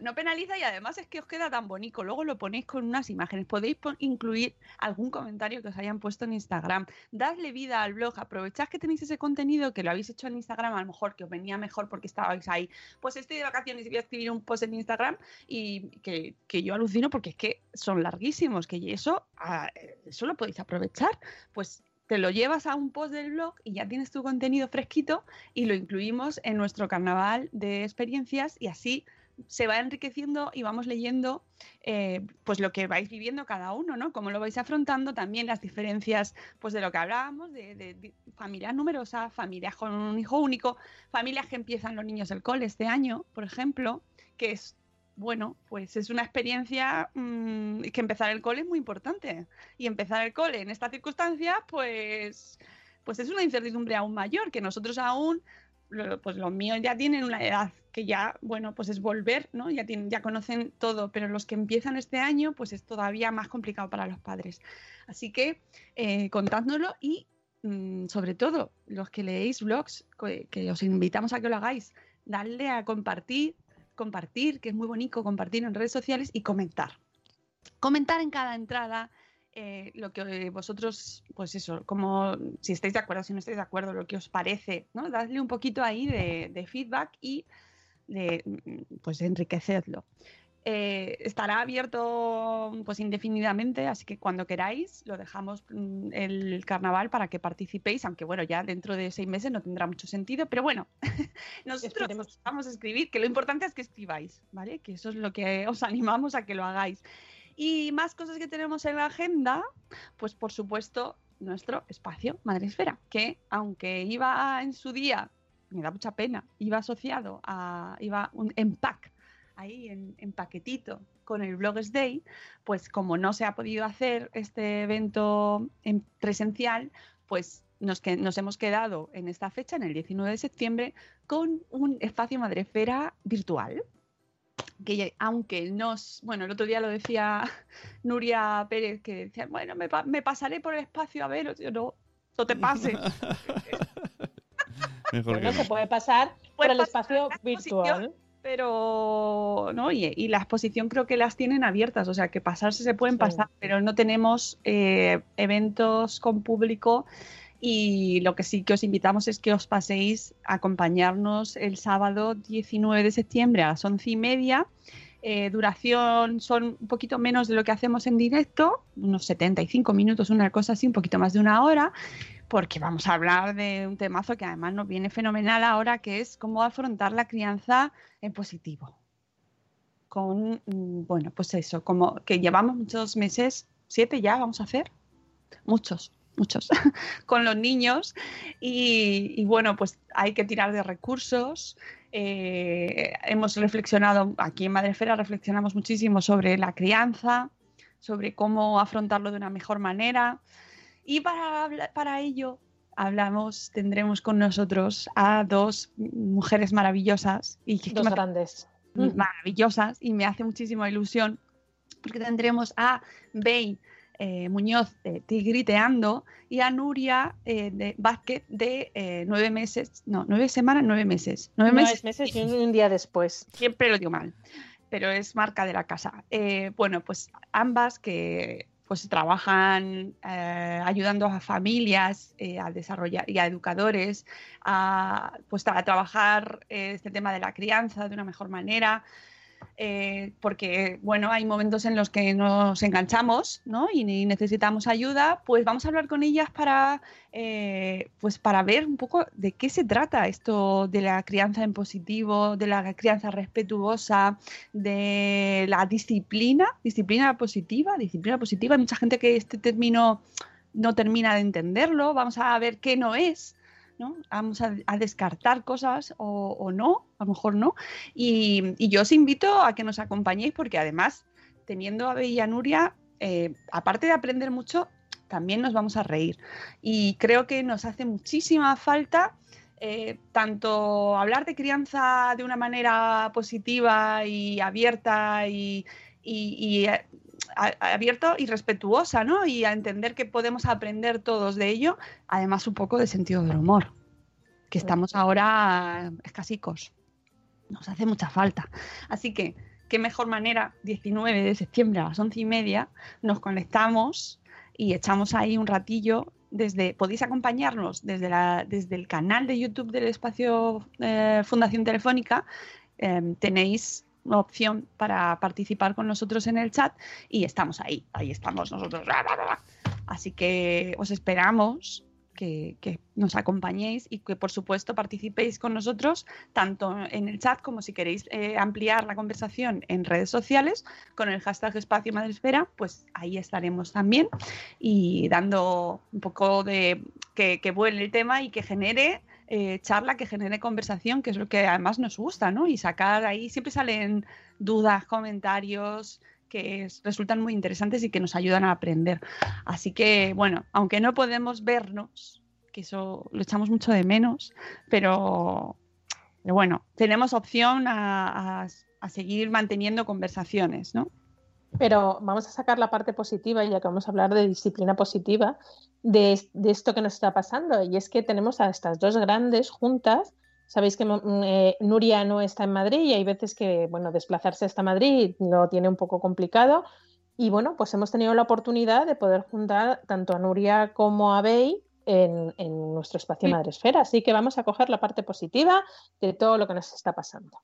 Speaker 4: No penaliza y además es que os queda tan bonito. Luego lo ponéis con unas imágenes. Podéis incluir algún comentario que os hayan puesto en Instagram. Dadle vida al blog. Aprovechad que tenéis ese contenido que lo habéis hecho en Instagram, a lo mejor que os venía mejor porque estabais ahí. Pues estoy de vacaciones y voy a escribir un post en Instagram y que, que yo alucino porque es que son larguísimos. Que eso, ah, eso lo podéis aprovechar. Pues te lo llevas a un post del blog y ya tienes tu contenido fresquito y lo incluimos en nuestro carnaval de experiencias y así se va enriqueciendo y vamos leyendo eh, pues lo que vais viviendo cada uno, ¿no? Cómo lo vais afrontando, también las diferencias pues de lo que hablábamos, de, de familias numerosas, familias con un hijo único, familias que empiezan los niños el cole este año, por ejemplo, que es bueno, pues es una experiencia mm, que empezar el cole es muy importante. Y empezar el cole en esta circunstancia, pues, pues es una incertidumbre aún mayor, que nosotros aún, pues los míos ya tienen una edad que ya, bueno, pues es volver, ¿no? Ya, tienen, ya conocen todo, pero los que empiezan este año, pues es todavía más complicado para los padres. Así que eh, y mm, sobre todo los que leéis blogs, que os invitamos a que lo hagáis, darle a compartir, compartir, que es muy bonito compartir en redes sociales y comentar. Comentar en cada entrada eh, lo que vosotros, pues eso, como si estáis de acuerdo, si no estáis de acuerdo, lo que os parece, ¿no? Dadle un poquito ahí de, feedback y de, pues enriquecedlo. Eh, estará abierto pues indefinidamente, así que cuando queráis lo dejamos mm, el carnaval para que participéis, aunque bueno, ya dentro de seis meses no tendrá mucho sentido, pero bueno, nosotros vamos a escribir, que lo importante es que escribáis, ¿vale? Que eso es lo que os animamos a que lo hagáis. Y más cosas que tenemos en la agenda, pues por supuesto nuestro espacio Madre Esfera, que aunque iba en su día, me da mucha pena, iba asociado a, iba un empac ahí en, paquetito con el Blogs Day, pues como no se ha podido hacer este evento en presencial, pues nos, que, nos hemos quedado en esta fecha, en el 19 de septiembre, con un espacio madrefera virtual. Que aunque nos, bueno, el otro día lo decía Nuria Pérez, que decía, bueno, me, me pasaré por el espacio a ver, yo no, no te pase.
Speaker 5: Mejor no se puede pasar por el espacio virtual
Speaker 4: pero no y, la exposición creo que las tienen abiertas o sea que pasarse se pueden pasar pero no tenemos eh, eventos con público y lo que sí que os invitamos es que os paséis a acompañarnos el sábado 19 de septiembre a las once y media. Eh, duración son un poquito menos de lo que hacemos en directo, unos 75 minutos, una cosa así, un poquito más de una hora, porque vamos a hablar de un temazo que además nos viene fenomenal ahora, que es cómo afrontar la crianza en positivo. Con, mm, bueno, pues eso, como que llevamos muchos meses, siete ya vamos a hacer, muchos, muchos, con los niños y, bueno, pues hay que tirar de recursos. Eh, hemos reflexionado, aquí en Madrefera reflexionamos muchísimo sobre la crianza, sobre cómo afrontarlo de una mejor manera. Y para, para ello hablamos, tendremos con nosotros a dos mujeres maravillosas. Y
Speaker 5: dos grandes.
Speaker 4: Maravillosas y me hace muchísima ilusión porque tendremos a Bey eh, Muñoz de Tigriteando y a Nuria eh, de Vázquez de eh, nueve meses, no, nueve semanas, nueve meses. Nueve
Speaker 5: Nueve
Speaker 4: meses,
Speaker 5: meses y un, un día después.
Speaker 4: siempre lo digo mal, pero es marca de la casa. Eh, bueno, pues ambas que pues trabajan eh, ayudando a familias eh, a desarrollar y a educadores a, pues, a trabajar eh, este tema de la crianza de una mejor manera. Eh, porque bueno, hay momentos en los que nos enganchamos ¿no? y, necesitamos ayuda, pues vamos a hablar con ellas para, eh, pues para ver un poco de qué se trata esto de la crianza en positivo, de la crianza respetuosa, de la disciplina, disciplina positiva, disciplina positiva. Hay mucha gente que este término no termina de entenderlo. Vamos a ver qué no es. Vamos a, descartar cosas o, no, a lo mejor no. Y, yo os invito a que nos acompañéis porque además, teniendo a Bella Nuria, eh, aparte de aprender mucho, también nos vamos a reír. Y creo que nos hace muchísima falta eh, tanto hablar de crianza de una manera positiva y abierta y, eh, abierto y respetuosa, ¿no? Y a entender que podemos aprender todos de ello, además un poco de sentido del humor, que estamos ahora escasicos. Nos hace mucha falta. Así que, qué mejor manera, 19 de septiembre a las once y media, nos conectamos y echamos ahí un ratillo. Desde, podéis acompañarnos desde, la, desde el canal de YouTube del espacio eh, Fundación Telefónica. eh, tenéis opción para participar con nosotros en el chat y estamos ahí, ahí estamos nosotros. Así que os esperamos que, nos acompañéis y que por supuesto participéis con nosotros tanto en el chat como si queréis eh, ampliar la conversación en redes sociales con el hashtag espacio madresfera, pues ahí estaremos también y dando un poco de que, que vuele el tema y que genere eh, charla, que genere conversación, que es lo que además nos gusta, ¿no? Y sacar ahí, siempre salen dudas, comentarios que es- resultan muy interesantes y que nos ayudan a aprender. Así que, bueno, aunque no podemos vernos, que eso lo echamos mucho de menos, pero, bueno, tenemos opción a- a seguir manteniendo conversaciones, ¿no?
Speaker 5: Pero vamos a sacar la parte positiva, ya que vamos a hablar de disciplina positiva, de, es- de esto que nos está pasando. Y es que tenemos a estas dos grandes juntas. Sabéis que mm, eh, Nuria no está en Madrid y hay veces que, bueno, desplazarse hasta Madrid lo tiene un poco complicado. Y bueno, pues hemos tenido la oportunidad de poder juntar tanto a Nuria como a Bey en, en nuestro espacio
Speaker 4: Sí.
Speaker 5: Madresfera. Así que vamos a coger la parte positiva de todo lo que nos está pasando.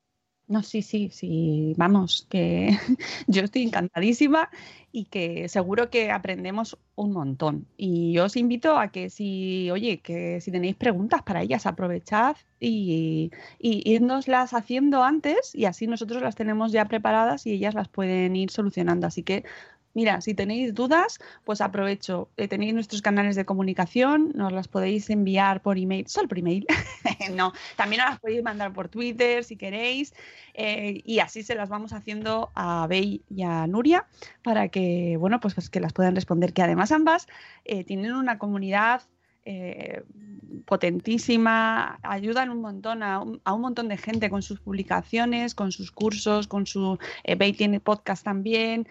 Speaker 4: No, sí, sí, sí, vamos, que yo estoy encantadísima y que seguro que aprendemos un montón. Y yo os invito a que si, oye, que si tenéis preguntas para ellas, aprovechad y, y irnoslas haciendo antes y así nosotros las tenemos ya preparadas y ellas las pueden ir solucionando. Así que, mira, si tenéis dudas, pues aprovecho. Eh, tenéis nuestros canales de comunicación, nos las podéis enviar por email, solo por email. no, también las podéis mandar por Twitter si queréis. Eh, y así se las vamos haciendo a Bey y a Nuria para que, bueno, pues, que las puedan responder. Que además ambas eh, tienen una comunidad potentísima, ayudan un montón a un, a un montón de gente con sus publicaciones, con sus cursos, con su... Eh, Bey tiene podcast también.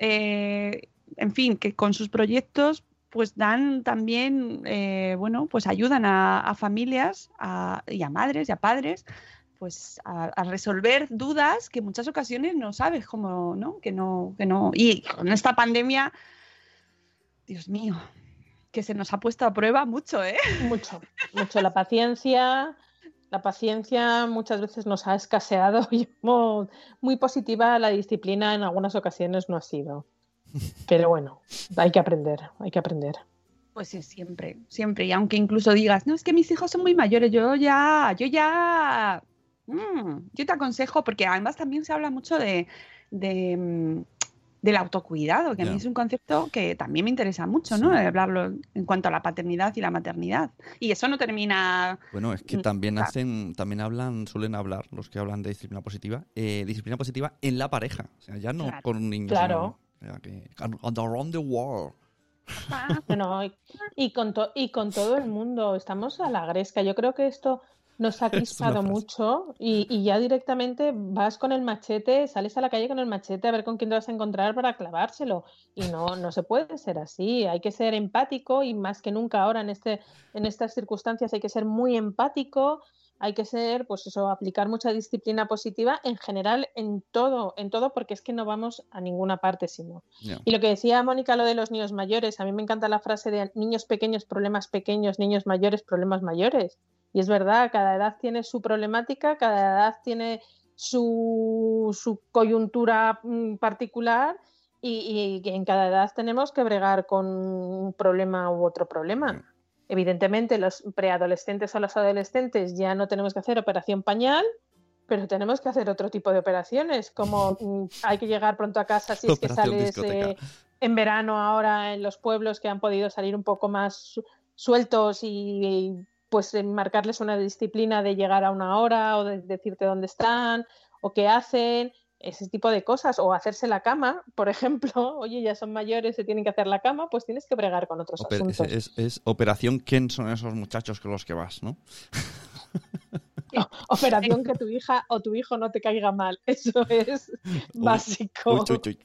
Speaker 4: Eh, en fin, que con sus proyectos pues dan también, eh, bueno, pues ayudan a, familias a- y a madres y a padres pues a, a resolver dudas que en muchas ocasiones no sabes cómo, ¿no? Que no, que no. Y con esta pandemia, Dios mío, que se nos ha puesto a prueba mucho, ¿eh?
Speaker 5: Mucho, mucho la paciencia. La paciencia muchas veces nos ha escaseado y muy, positiva la disciplina en algunas ocasiones no ha sido. Pero bueno, hay que aprender, hay que aprender.
Speaker 4: Pues sí, siempre, siempre. Y aunque incluso digas, no, es que mis hijos son muy mayores, yo ya, yo ya, mm, yo te aconsejo, porque además también se habla mucho de, de, mm, del autocuidado, que a mí es un concepto que también me interesa mucho, ¿no?
Speaker 6: Sí.
Speaker 4: Hablarlo en cuanto a la paternidad y la maternidad. Y eso no termina
Speaker 6: Bueno, es que también
Speaker 4: claro.
Speaker 6: hacen, también hablan, suelen hablar los que hablan de disciplina positiva, eh, disciplina positiva en la pareja, o sea, ya no
Speaker 4: Claro.
Speaker 6: con niños.
Speaker 5: Claro.
Speaker 6: sino, o sea, que around the world.
Speaker 5: Bueno, y, y con to- y con todo el mundo, estamos a la gresca. Yo creo que esto nos ha crispado mucho y, y ya directamente vas con el machete, sales a la calle con el machete a ver con quién te vas a encontrar para clavárselo. Y no, no se puede ser así. Hay que ser empático y más que nunca ahora en, este, en estas circunstancias hay que ser muy empático. Hay que ser, pues eso, aplicar mucha disciplina positiva en general en todo, en todo, porque es que no vamos a ninguna parte si no.
Speaker 6: Ya.
Speaker 5: Y lo que decía Mónica, lo de los niños mayores, a mí me encanta la frase de niños pequeños, problemas pequeños, niños mayores, problemas mayores. Y es verdad, cada edad tiene su problemática, cada edad tiene su, su coyuntura mm, particular y, y en cada edad tenemos que bregar con un problema u otro problema. Evidentemente, los preadolescentes o los adolescentes ya no tenemos que hacer operación pañal, pero tenemos que hacer otro tipo de operaciones, como mm, hay que llegar pronto a casa si es que sales eh, en verano ahora en los pueblos que han podido salir un poco más su- sueltos y, pues marcarles una disciplina de llegar a una hora o de decirte dónde están o qué hacen, ese tipo de cosas, o hacerse la cama, por ejemplo, oye, ya son mayores, se tienen que hacer la cama, pues tienes que bregar con otros
Speaker 6: Oper-
Speaker 5: asuntos.
Speaker 6: es, es- es operación ¿Quién son esos muchachos con los que vas, no?
Speaker 5: Operación que tu hija o tu hijo no te caiga mal, eso es básico.
Speaker 6: Uy, uy, uy.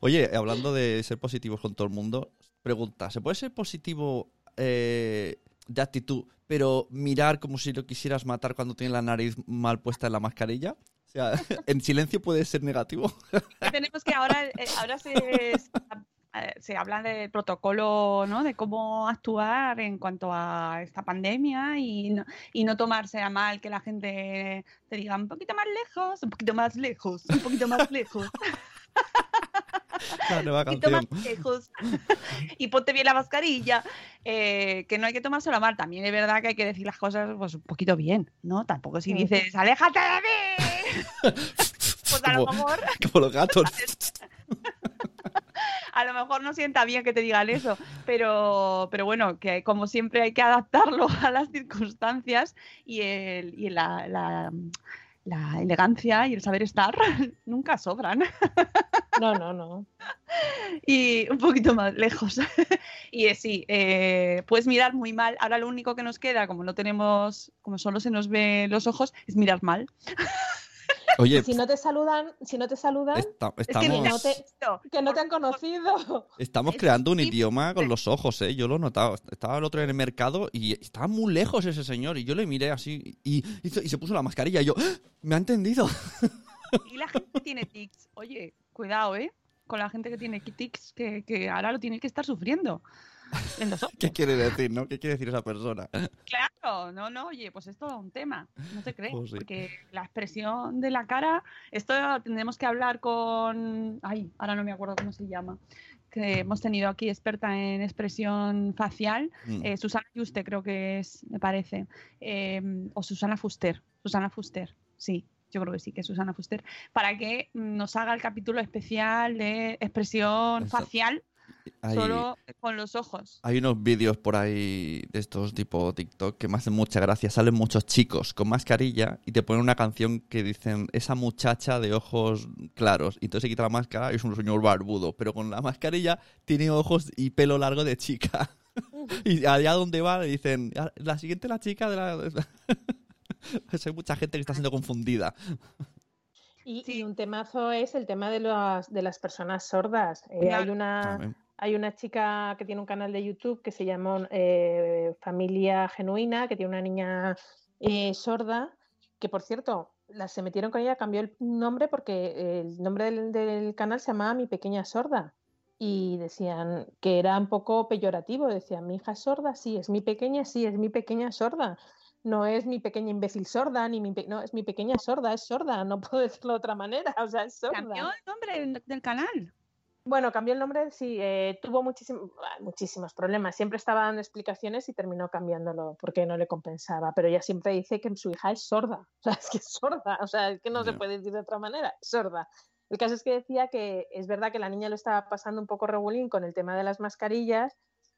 Speaker 6: Oye, hablando de ser positivos con todo el mundo, pregunta, ¿se puede ser positivo eh, de actitud, pero mirar como si lo quisieras matar cuando tienes la nariz mal puesta en la mascarilla? O sea, en silencio puede ser negativo.
Speaker 4: Tenemos que ahora, eh, ahora se, eh, se habla del protocolo, ¿no? De cómo actuar en cuanto a esta pandemia y no, y no tomarse a mal que la gente te diga un poquito más lejos, un poquito más lejos, un poquito más lejos,
Speaker 6: La nueva
Speaker 4: y ponte bien la mascarilla. eh, que no hay que tomárselo mal. También es verdad que hay que decir las cosas pues un poquito bien, ¿no? Tampoco si dices, aléjate de mí. Pues a lo mejor
Speaker 6: Como los gatos.
Speaker 4: a lo mejor no sienta bien que te digan eso, pero, pero bueno, que como siempre hay que adaptarlo a las circunstancias y, el, y la, la- la elegancia y el saber estar nunca sobran.
Speaker 5: No, no, no.
Speaker 4: Y un poquito más lejos. y eh, sí, eh, puedes mirar muy mal. Ahora lo único que nos queda, como no tenemos, como solo se nos ve los ojos, es mirar mal.
Speaker 6: Oye,
Speaker 5: Si no te saludan, si no te saludan,
Speaker 6: esta-
Speaker 4: Es que
Speaker 6: estamos,
Speaker 5: no te- que no te han conocido.
Speaker 6: estamos
Speaker 4: es
Speaker 6: creando un idioma con los ojos, ¿eh? Yo lo he notado. Estaba el otro en el mercado y estaba muy lejos ese señor y yo le miré así y, hizo- y se puso la mascarilla y yo, ¡Ah! me ha entendido.
Speaker 4: Y la gente tiene tics, oye, cuidado, ¿eh? Con la gente que tiene tics, que, que ahora lo tiene que estar sufriendo. En los ojos.
Speaker 6: ¿Qué quiere decir, no? ¿Qué quiere decir esa persona?
Speaker 4: Claro, no, no, oye, pues es todo un tema, no te crees,
Speaker 6: Pues sí.
Speaker 4: porque la expresión de la cara, esto tendremos que hablar con, ay, ahora no me acuerdo cómo se llama, que hemos tenido aquí experta en expresión facial,
Speaker 6: Mm.
Speaker 4: eh, Susana Yuste creo que es, me parece, eh, o Susana Fuster, Susana Fuster, sí, yo creo que sí, que es Susana Fuster, para que nos haga el capítulo especial de expresión facial
Speaker 6: Hay,
Speaker 4: solo con los ojos.
Speaker 6: hay unos vídeos por ahí de estos tipo TikTok que me hacen mucha gracia. Salen muchos chicos con mascarilla y te ponen una canción que dicen esa muchacha de ojos claros. Y entonces se quita la máscara y es un señor barbudo. Pero con la mascarilla tiene ojos y pelo largo de chica. y allá donde va le dicen, "Ah, la siguiente la chica de la... Hay mucha gente que está siendo confundida.
Speaker 5: Y,
Speaker 4: Sí.
Speaker 5: y un temazo es el tema de las, de las personas sordas. Eh,
Speaker 4: Claro.
Speaker 5: hay, una, hay una chica que tiene un canal de YouTube que se llama eh, Familia Genuina, que tiene una niña eh, sorda, que por cierto, la, se metieron con ella, cambió el nombre porque el nombre del, del canal se llamaba Mi Pequeña Sorda. Y decían que era un poco peyorativo, decían, mi hija es sorda, sí, es mi pequeña, sí, es mi pequeña sorda. No es mi pequeña imbécil sorda, ni mi pe- no, es mi pequeña sorda, es sorda, no puedo decirlo de otra manera, o sea, es sorda.
Speaker 4: Cambió el nombre del canal.
Speaker 5: Bueno, cambió el nombre, sí, eh, tuvo muchísimo- ah, muchísimos problemas. Siempre estaba dando explicaciones y terminó cambiándolo porque no le compensaba. Pero ella siempre dice que su hija es sorda. O sea, es que es sorda. O sea, es que no se puede decir de otra manera. Es sorda. El caso es que decía que es verdad que la niña lo estaba pasando un poco regulín con el tema de las mascarillas,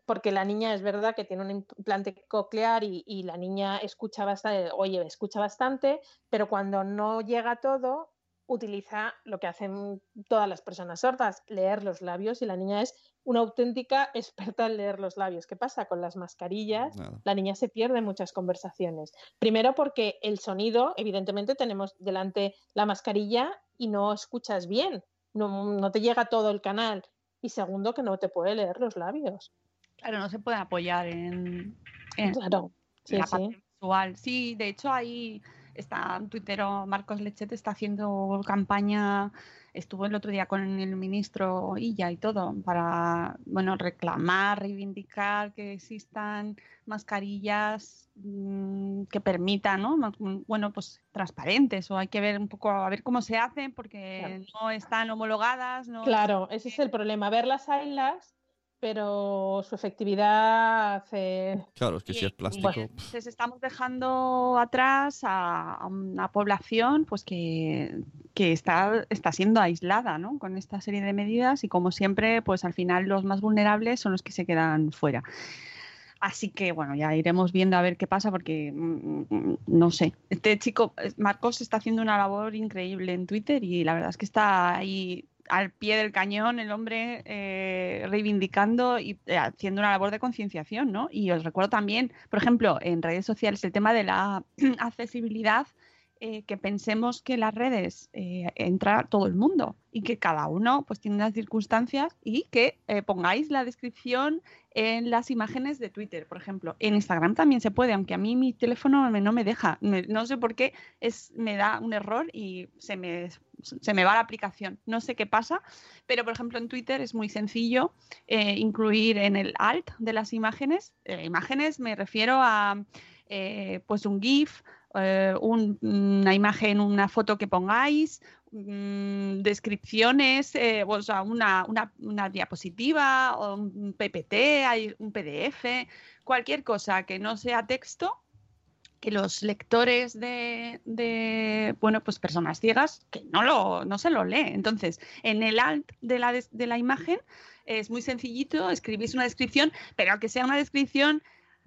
Speaker 5: porque la niña es verdad que tiene un implante coclear y, y la niña escucha bastante, oye, escucha bastante, pero cuando no llega todo, utiliza lo que hacen todas las personas sordas, leer los labios, y la niña es una auténtica experta en leer los labios. ¿Qué pasa? Con las mascarillas,
Speaker 6: Nada.
Speaker 5: la niña se pierde en muchas conversaciones. Primero porque el sonido, evidentemente tenemos delante la mascarilla y no escuchas bien, no, no te llega todo el canal. Y segundo, que no te puede leer los labios.
Speaker 4: Claro, no se puede apoyar en, en
Speaker 5: Claro, sí,
Speaker 4: la
Speaker 5: sí.
Speaker 4: parte visual. Sí, de hecho ahí está un tuitero, Marcos Lechete, está haciendo campaña, estuvo el otro día con el ministro Illa y todo, para, bueno, reclamar, reivindicar que existan mascarillas mm, que permitan, ¿no? Bueno, pues transparentes, o hay que ver un poco, a ver cómo se hacen, porque no están homologadas, no
Speaker 5: Claro, ese es el problema. Verlas haylas, pero su efectividad hace...
Speaker 6: Claro, es que
Speaker 4: Y-
Speaker 6: si es plástico.
Speaker 4: entonces estamos dejando atrás a, a una población pues que, que está, está siendo aislada ¿no? con esta serie de medidas y como siempre pues al final los más vulnerables son los que se quedan fuera. Así que bueno, ya iremos viendo a ver qué pasa porque mm, mm, no sé. Este chico, eh, Marcos, está haciendo una labor increíble en Twitter y la verdad es que está ahí al pie del cañón el hombre eh, reivindicando y eh, haciendo una labor de concienciación, ¿no? Y os recuerdo también, por ejemplo, en redes sociales el tema de la accesibilidad, eh, que pensemos que las redes eh, entra todo el mundo y que cada uno pues tiene unas circunstancias y que eh, pongáis la descripción en las imágenes de Twitter, por ejemplo. En Instagram también se puede, aunque a mí mi teléfono me- no me deja. Me- no sé por qué es, me da un error y se me, se me va la aplicación. No sé qué pasa, pero por ejemplo en Twitter es muy sencillo eh, incluir en el alt de las imágenes. eh, imágenes me refiero a eh, pues un GIF, eh, un- una imagen, una foto que pongáis, mm, descripciones, eh, o sea, una, una- una diapositiva, o un PPT, un PDF, cualquier cosa que no sea texto, que los lectores de, bueno, pues personas ciegas, que no, lo, no se lo lee. Entonces, en el alt de la, de la imagen es muy sencillito, escribís una descripción, pero que sea una descripción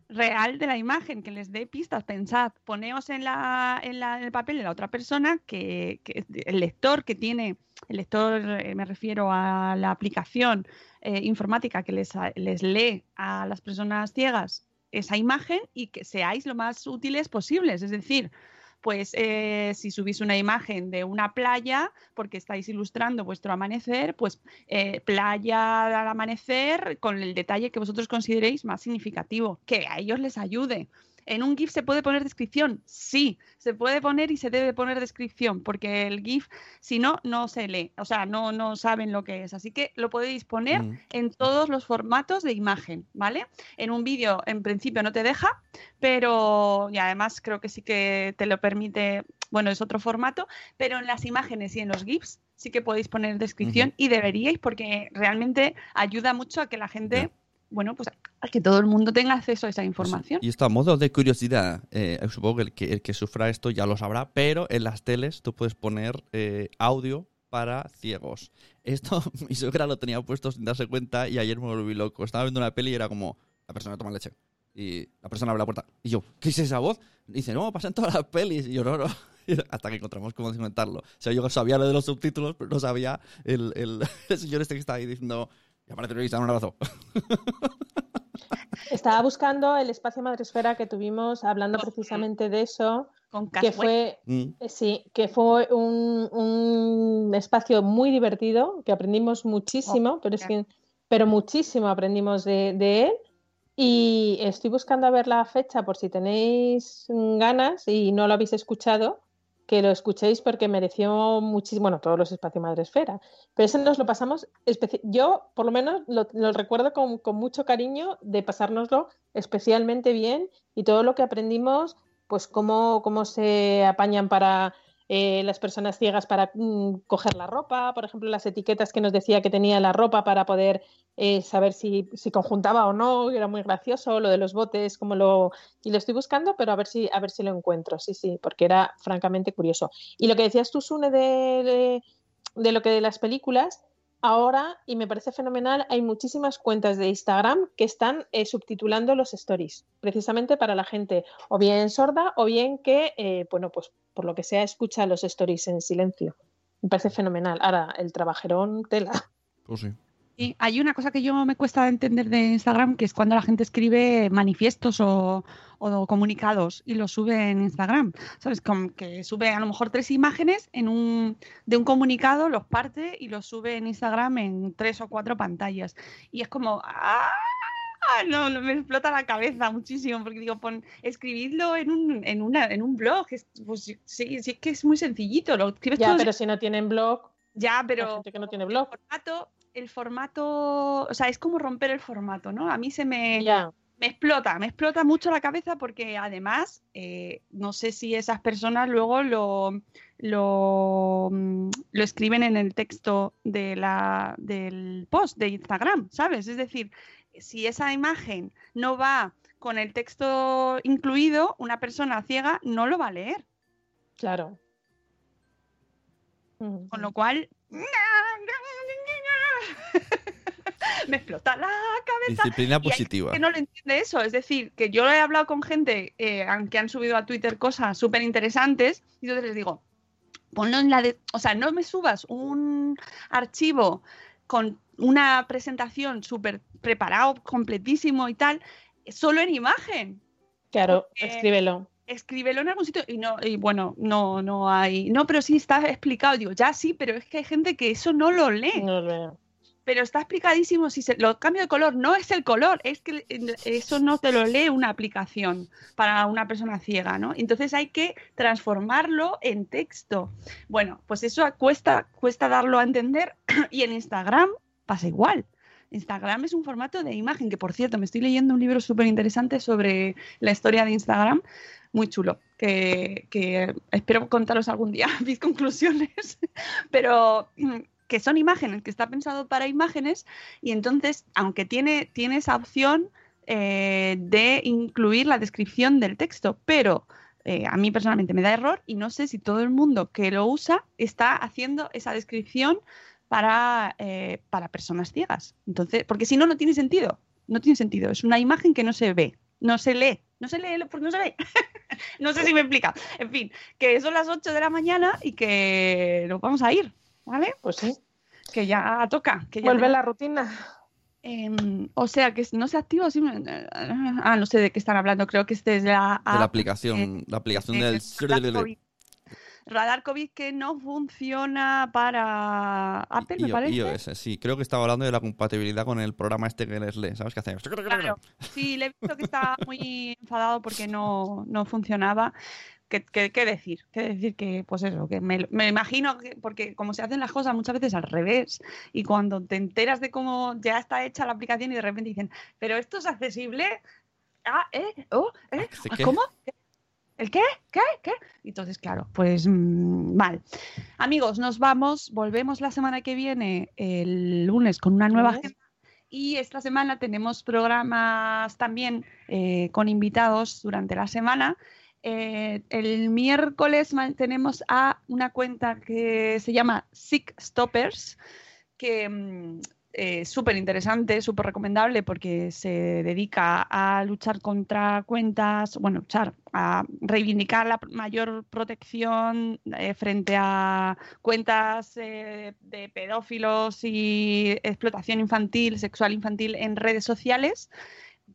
Speaker 4: real de la imagen, que les dé pistas. Pensad, poneos en, la, en, la- en el papel de la otra persona, que, que el lector que tiene, el lector, eh, me refiero a la aplicación eh, informática que les, les lee a las personas ciegas esa imagen y que seáis lo más útiles posibles. Es decir, pues eh, si subís una imagen de una playa porque estáis ilustrando vuestro amanecer, pues eh, playa al amanecer con el detalle que vosotros consideréis más significativo, que a ellos les ayude. ¿En un GIF se puede poner descripción? Sí, se puede poner y se debe poner descripción, porque el GIF, si no, no se lee, o sea, no, no saben lo que es. Así que lo podéis poner
Speaker 6: Mm.
Speaker 4: en todos los formatos de imagen, ¿vale? En un vídeo, en principio, no te deja, pero y además creo que sí que te lo permite, bueno, es otro formato, pero en las imágenes y en los GIFs sí que podéis poner descripción y deberíais porque realmente ayuda mucho a que la gente. Bueno, pues a que todo el mundo tenga acceso a esa información.
Speaker 6: Y esto a modo de curiosidad, eh, supongo que el, que el que sufra esto ya lo sabrá, pero en las teles tú puedes poner eh, audio para ciegos. Esto mi suegra lo tenía puesto sin darse cuenta y ayer me volví loco. Estaba viendo una peli y era como, la persona toma leche. Y la persona abre la puerta. Y yo, ¿qué es esa voz? Y dice, no, pasa en todas las pelis. Y yo, no, no. Hasta que encontramos cómo desconectarlo. O sea, yo sabía lo de los subtítulos, pero no sabía el, el, el señor este que estaba ahí diciendo, y aparece Luis, un abrazo.
Speaker 5: Estaba buscando el espacio Madresfera que tuvimos hablando precisamente de eso,
Speaker 4: Con
Speaker 5: que fue
Speaker 6: Mm.
Speaker 5: Eh, Sí, que fue un, un espacio muy divertido, que aprendimos muchísimo, pero es que, pero muchísimo aprendimos de, de él. Y estoy buscando a ver la fecha por si tenéis mm, ganas y no lo habéis escuchado, que lo escuchéis porque mereció muchísimo, bueno, todos los espacios Madresfera, pero ese nos lo pasamos, yo por lo menos lo, lo recuerdo con, con mucho cariño de pasárnoslo especialmente bien y todo lo que aprendimos pues cómo, cómo se apañan para eh, las personas ciegas para mm, coger la ropa, por ejemplo, las etiquetas que nos decía que tenía la ropa para poder eh, saber si, si conjuntaba o no, era muy gracioso, lo de los botes, como lo... Y lo estoy buscando, pero a ver si, a ver si lo encuentro, sí, sí, porque era francamente curioso. Y lo que decías tú, Sune, de, de, lo que de las películas, ahora, y me parece fenomenal, hay muchísimas cuentas de Instagram que están eh, subtitulando los stories, precisamente para la gente o bien sorda o bien que, bueno, pues por lo que sea, escucha los stories en silencio. Me parece fenomenal. Ahora, el trabajerón tela.
Speaker 6: Pues sí.
Speaker 4: Y hay una cosa que yo me cuesta entender de Instagram, que es cuando la gente escribe manifiestos o, o comunicados y los sube en Instagram. ¿Sabes? Como que sube a lo mejor tres imágenes en un, de un comunicado, los parte y los sube en Instagram en tres o cuatro pantallas. Y es como... ¡ah! No, no, me explota la cabeza muchísimo porque digo, pon, escribidlo en un, en una, en un blog. Es, pues, sí, sí, es que es muy sencillito. Lo escribes
Speaker 5: Ya, pero si no tienen blog,
Speaker 4: ya,
Speaker 5: hay
Speaker 4: pero
Speaker 5: gente que no tiene blog.
Speaker 4: el formato, el formato, o sea, es como romper el formato, ¿no? A mí se me,
Speaker 5: Ya.
Speaker 4: me explota, me explota mucho la cabeza porque además, eh, no sé si esas personas luego lo, lo, mm, lo escriben en el texto de la, del post de Instagram, ¿sabes? Es decir, si esa imagen no va con el texto incluido, una persona ciega no lo va a leer.
Speaker 5: Claro.
Speaker 4: Con lo cual, me explota la cabeza.
Speaker 6: Disciplina positiva.
Speaker 4: que no lo entiende eso. Es decir, que yo he hablado con gente eh, que han subido a Twitter cosas súper interesantes y entonces les digo, ponlo en la de... O sea, no me subas un archivo con una presentación súper preparado, completísimo y tal, solo en imagen.
Speaker 5: Claro, escríbelo.
Speaker 4: Escríbelo en algún sitio y no, y bueno, no, no hay. No, pero sí está explicado. Digo, ya sí, pero es que hay gente que eso no lo lee.
Speaker 5: No lo veo.
Speaker 4: Pero está explicadísimo si se, lo cambio de color. No es el color, es que eso no te lo lee una aplicación para una persona ciega, ¿no? Entonces hay que transformarlo en texto. Bueno, pues eso cuesta, cuesta darlo a entender y en Instagram pasa igual. Instagram es un formato de imagen, que por cierto, me estoy leyendo un libro súper interesante sobre la historia de Instagram, muy chulo, que, espero contaros algún día mis conclusiones, pero que son imágenes, que está pensado para imágenes y entonces, aunque tiene, tiene esa opción eh, de incluir la descripción del texto, pero eh, a mí personalmente me da error y no sé si todo el mundo que lo usa está haciendo esa descripción para, eh, para personas ciegas. Entonces, porque si no, no tiene sentido. No tiene sentido. Es una imagen que no se ve, no se lee. No se lee porque no se ve. no sé si me explica. En fin, que son las 8 de la mañana y que nos vamos a ir, ¿vale?
Speaker 5: Pues sí.
Speaker 4: Que ya toca. Que ya
Speaker 5: Vuelve la rutina.
Speaker 4: Em, o sea, que no se activa. sí, ah, no sé de qué están hablando. Creo que este es la,
Speaker 6: De la
Speaker 4: app,
Speaker 6: aplicación, la aplicación
Speaker 4: eh,
Speaker 6: del...
Speaker 4: Radar COVID que no funciona para Apple, me
Speaker 6: I-
Speaker 4: parece.
Speaker 6: iOS, sí. Creo que estaba hablando de la compatibilidad con el programa este que les lee. ¿Sabes qué hace?
Speaker 4: Claro. Sí, le he visto que está muy enfadado porque no, no funcionaba. ¿Qué, qué, qué decir? ¿Qué decir? Que, pues eso, que me, me imagino que, porque como se hacen las cosas muchas veces al revés, y cuando te enteras de cómo ya está hecha la aplicación y de repente dicen, pero esto es accesible. Ah, ¿eh? ¿Oh? ¿eh?
Speaker 6: ¿Qué, qué?
Speaker 4: ¿Cómo? ¿Qué? ¿El qué? ¿Qué? ¿Qué? Entonces, claro, pues mm, mal. Amigos, nos vamos. Volvemos la semana que viene, el lunes, con una nueva agenda. Y esta semana tenemos programas también eh, con invitados durante la semana. Eh, el miércoles tenemos a una cuenta que se llama Sick Stoppers, que mm, es súper interesante, súper recomendable porque se dedica a luchar contra cuentas, bueno, luchar, a reivindicar la mayor protección eh, frente a cuentas eh, de pedófilos y explotación infantil, sexual infantil en redes sociales.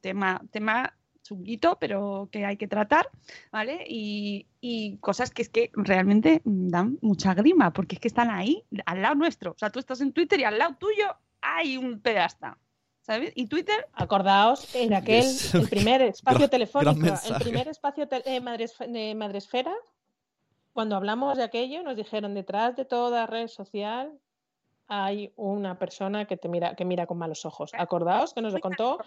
Speaker 4: Tema, tema chunguito, pero que hay que tratar, ¿vale? Y, y cosas que es que realmente dan mucha grima, porque es que están ahí, al lado nuestro. O sea, tú estás en Twitter y al lado tuyo hay un pedasta, ¿sabes? Y Twitter,
Speaker 5: Acordaos en aquel,
Speaker 6: Yes.
Speaker 5: el primer espacio telefónico, el primer espacio te- de, Madresf- de Madresfera, cuando hablamos de aquello, nos dijeron detrás de toda red social hay una persona que te mira, que mira con malos ojos. Acordaos que nos lo contó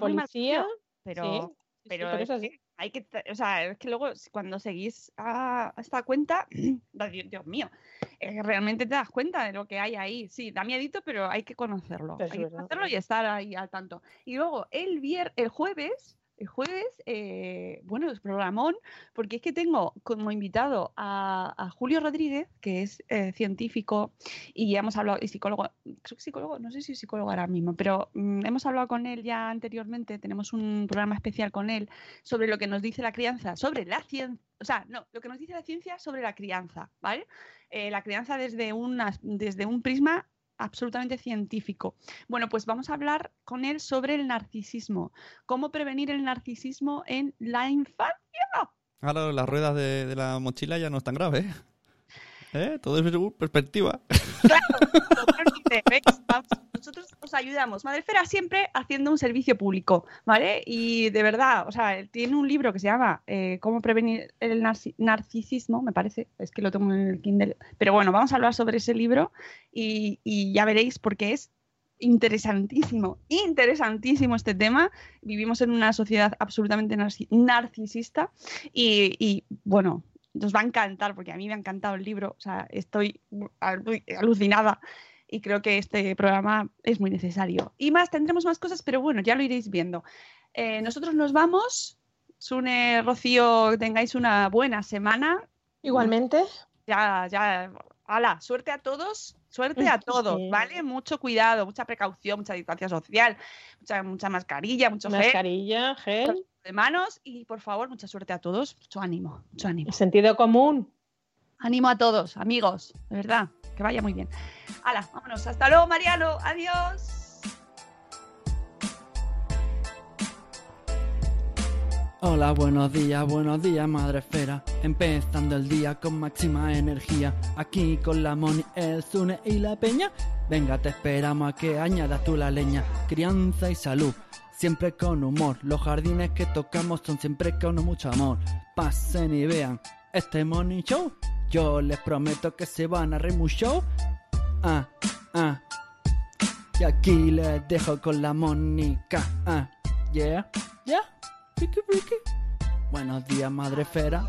Speaker 5: policía.
Speaker 4: pero,
Speaker 5: sí, sí,
Speaker 4: pero, es que hay que, o sea, es que luego cuando seguís a a esta cuenta, Dios, mío, eh, realmente te das cuenta de lo que hay ahí. Sí, da miedito, pero hay que conocerlo.
Speaker 5: Es
Speaker 4: hay que conocerlo y estar ahí al tanto. Y luego el vier, el jueves el jueves, eh, bueno, es programón, porque es que tengo como invitado a, Julio Rodríguez, que es eh, científico y hemos hablado, y psicólogo, creo que psicólogo, no sé si es psicólogo ahora mismo, pero mm, hemos hablado con él ya anteriormente, tenemos un programa especial con él sobre lo que nos dice la crianza, sobre la ciencia, o sea, no, lo que nos dice la ciencia sobre la crianza, ¿vale? Eh, la crianza desde, una, desde un prisma absolutamente científico. Bueno, pues vamos a hablar con él sobre el narcisismo. ¿Cómo prevenir el narcisismo en la infancia?
Speaker 6: Ahora las ruedas de, la mochila ya no están graves. ¿Eh? ¿Eh? Todo es perspectiva.
Speaker 4: Claro. Vamos, Nosotros os ayudamos. Madrefera siempre haciendo un servicio público, ¿vale? Y de verdad, o sea, tiene un libro que se llama eh, Cómo prevenir el narci- narcisismo, me parece, es que lo tengo en el Kindle. Pero bueno, vamos a hablar sobre ese libro y, ya veréis porque es interesantísimo, interesantísimo este tema. Vivimos en una sociedad absolutamente narci- narcisista y, bueno, nos va a encantar porque a mí me ha encantado el libro, o sea, estoy alu- alucinada y creo que este programa es muy necesario. Y más, tendremos más cosas, pero bueno, ya lo iréis viendo. Eh, nosotros nos vamos. Sune, Rocío, tengáis una buena semana.
Speaker 5: Igualmente.
Speaker 4: Ya, ya. Hala, suerte a todos, suerte a todos. ¿vale? Mucho cuidado, mucha precaución, mucha distancia social, mucha, mucha mascarilla, mucho gel
Speaker 5: Mascarilla, gel,
Speaker 4: de manos y por favor, mucha suerte a todos, mucho ánimo, mucho ánimo.
Speaker 5: sentido común.
Speaker 4: Ánimo a todos, amigos, de verdad, que vaya muy bien. Hala, vámonos, hasta luego, Mariano, adiós.
Speaker 7: Hola, buenos días, buenos días, madre esfera. Empezando el día con máxima energía. Aquí con la Moni, el Zune y la Peña. Venga, te esperamos a que añadas tú la leña. Crianza y salud, siempre con humor. Los jardines que tocamos son siempre con mucho amor. Pasen y vean este Money Show. Yo les prometo que se van a reír mucho. Ah, ah. Y aquí les dejo con la Mónica. Ah, yeah, yeah. Ricky, Ricky. Buenos días, madre esfera.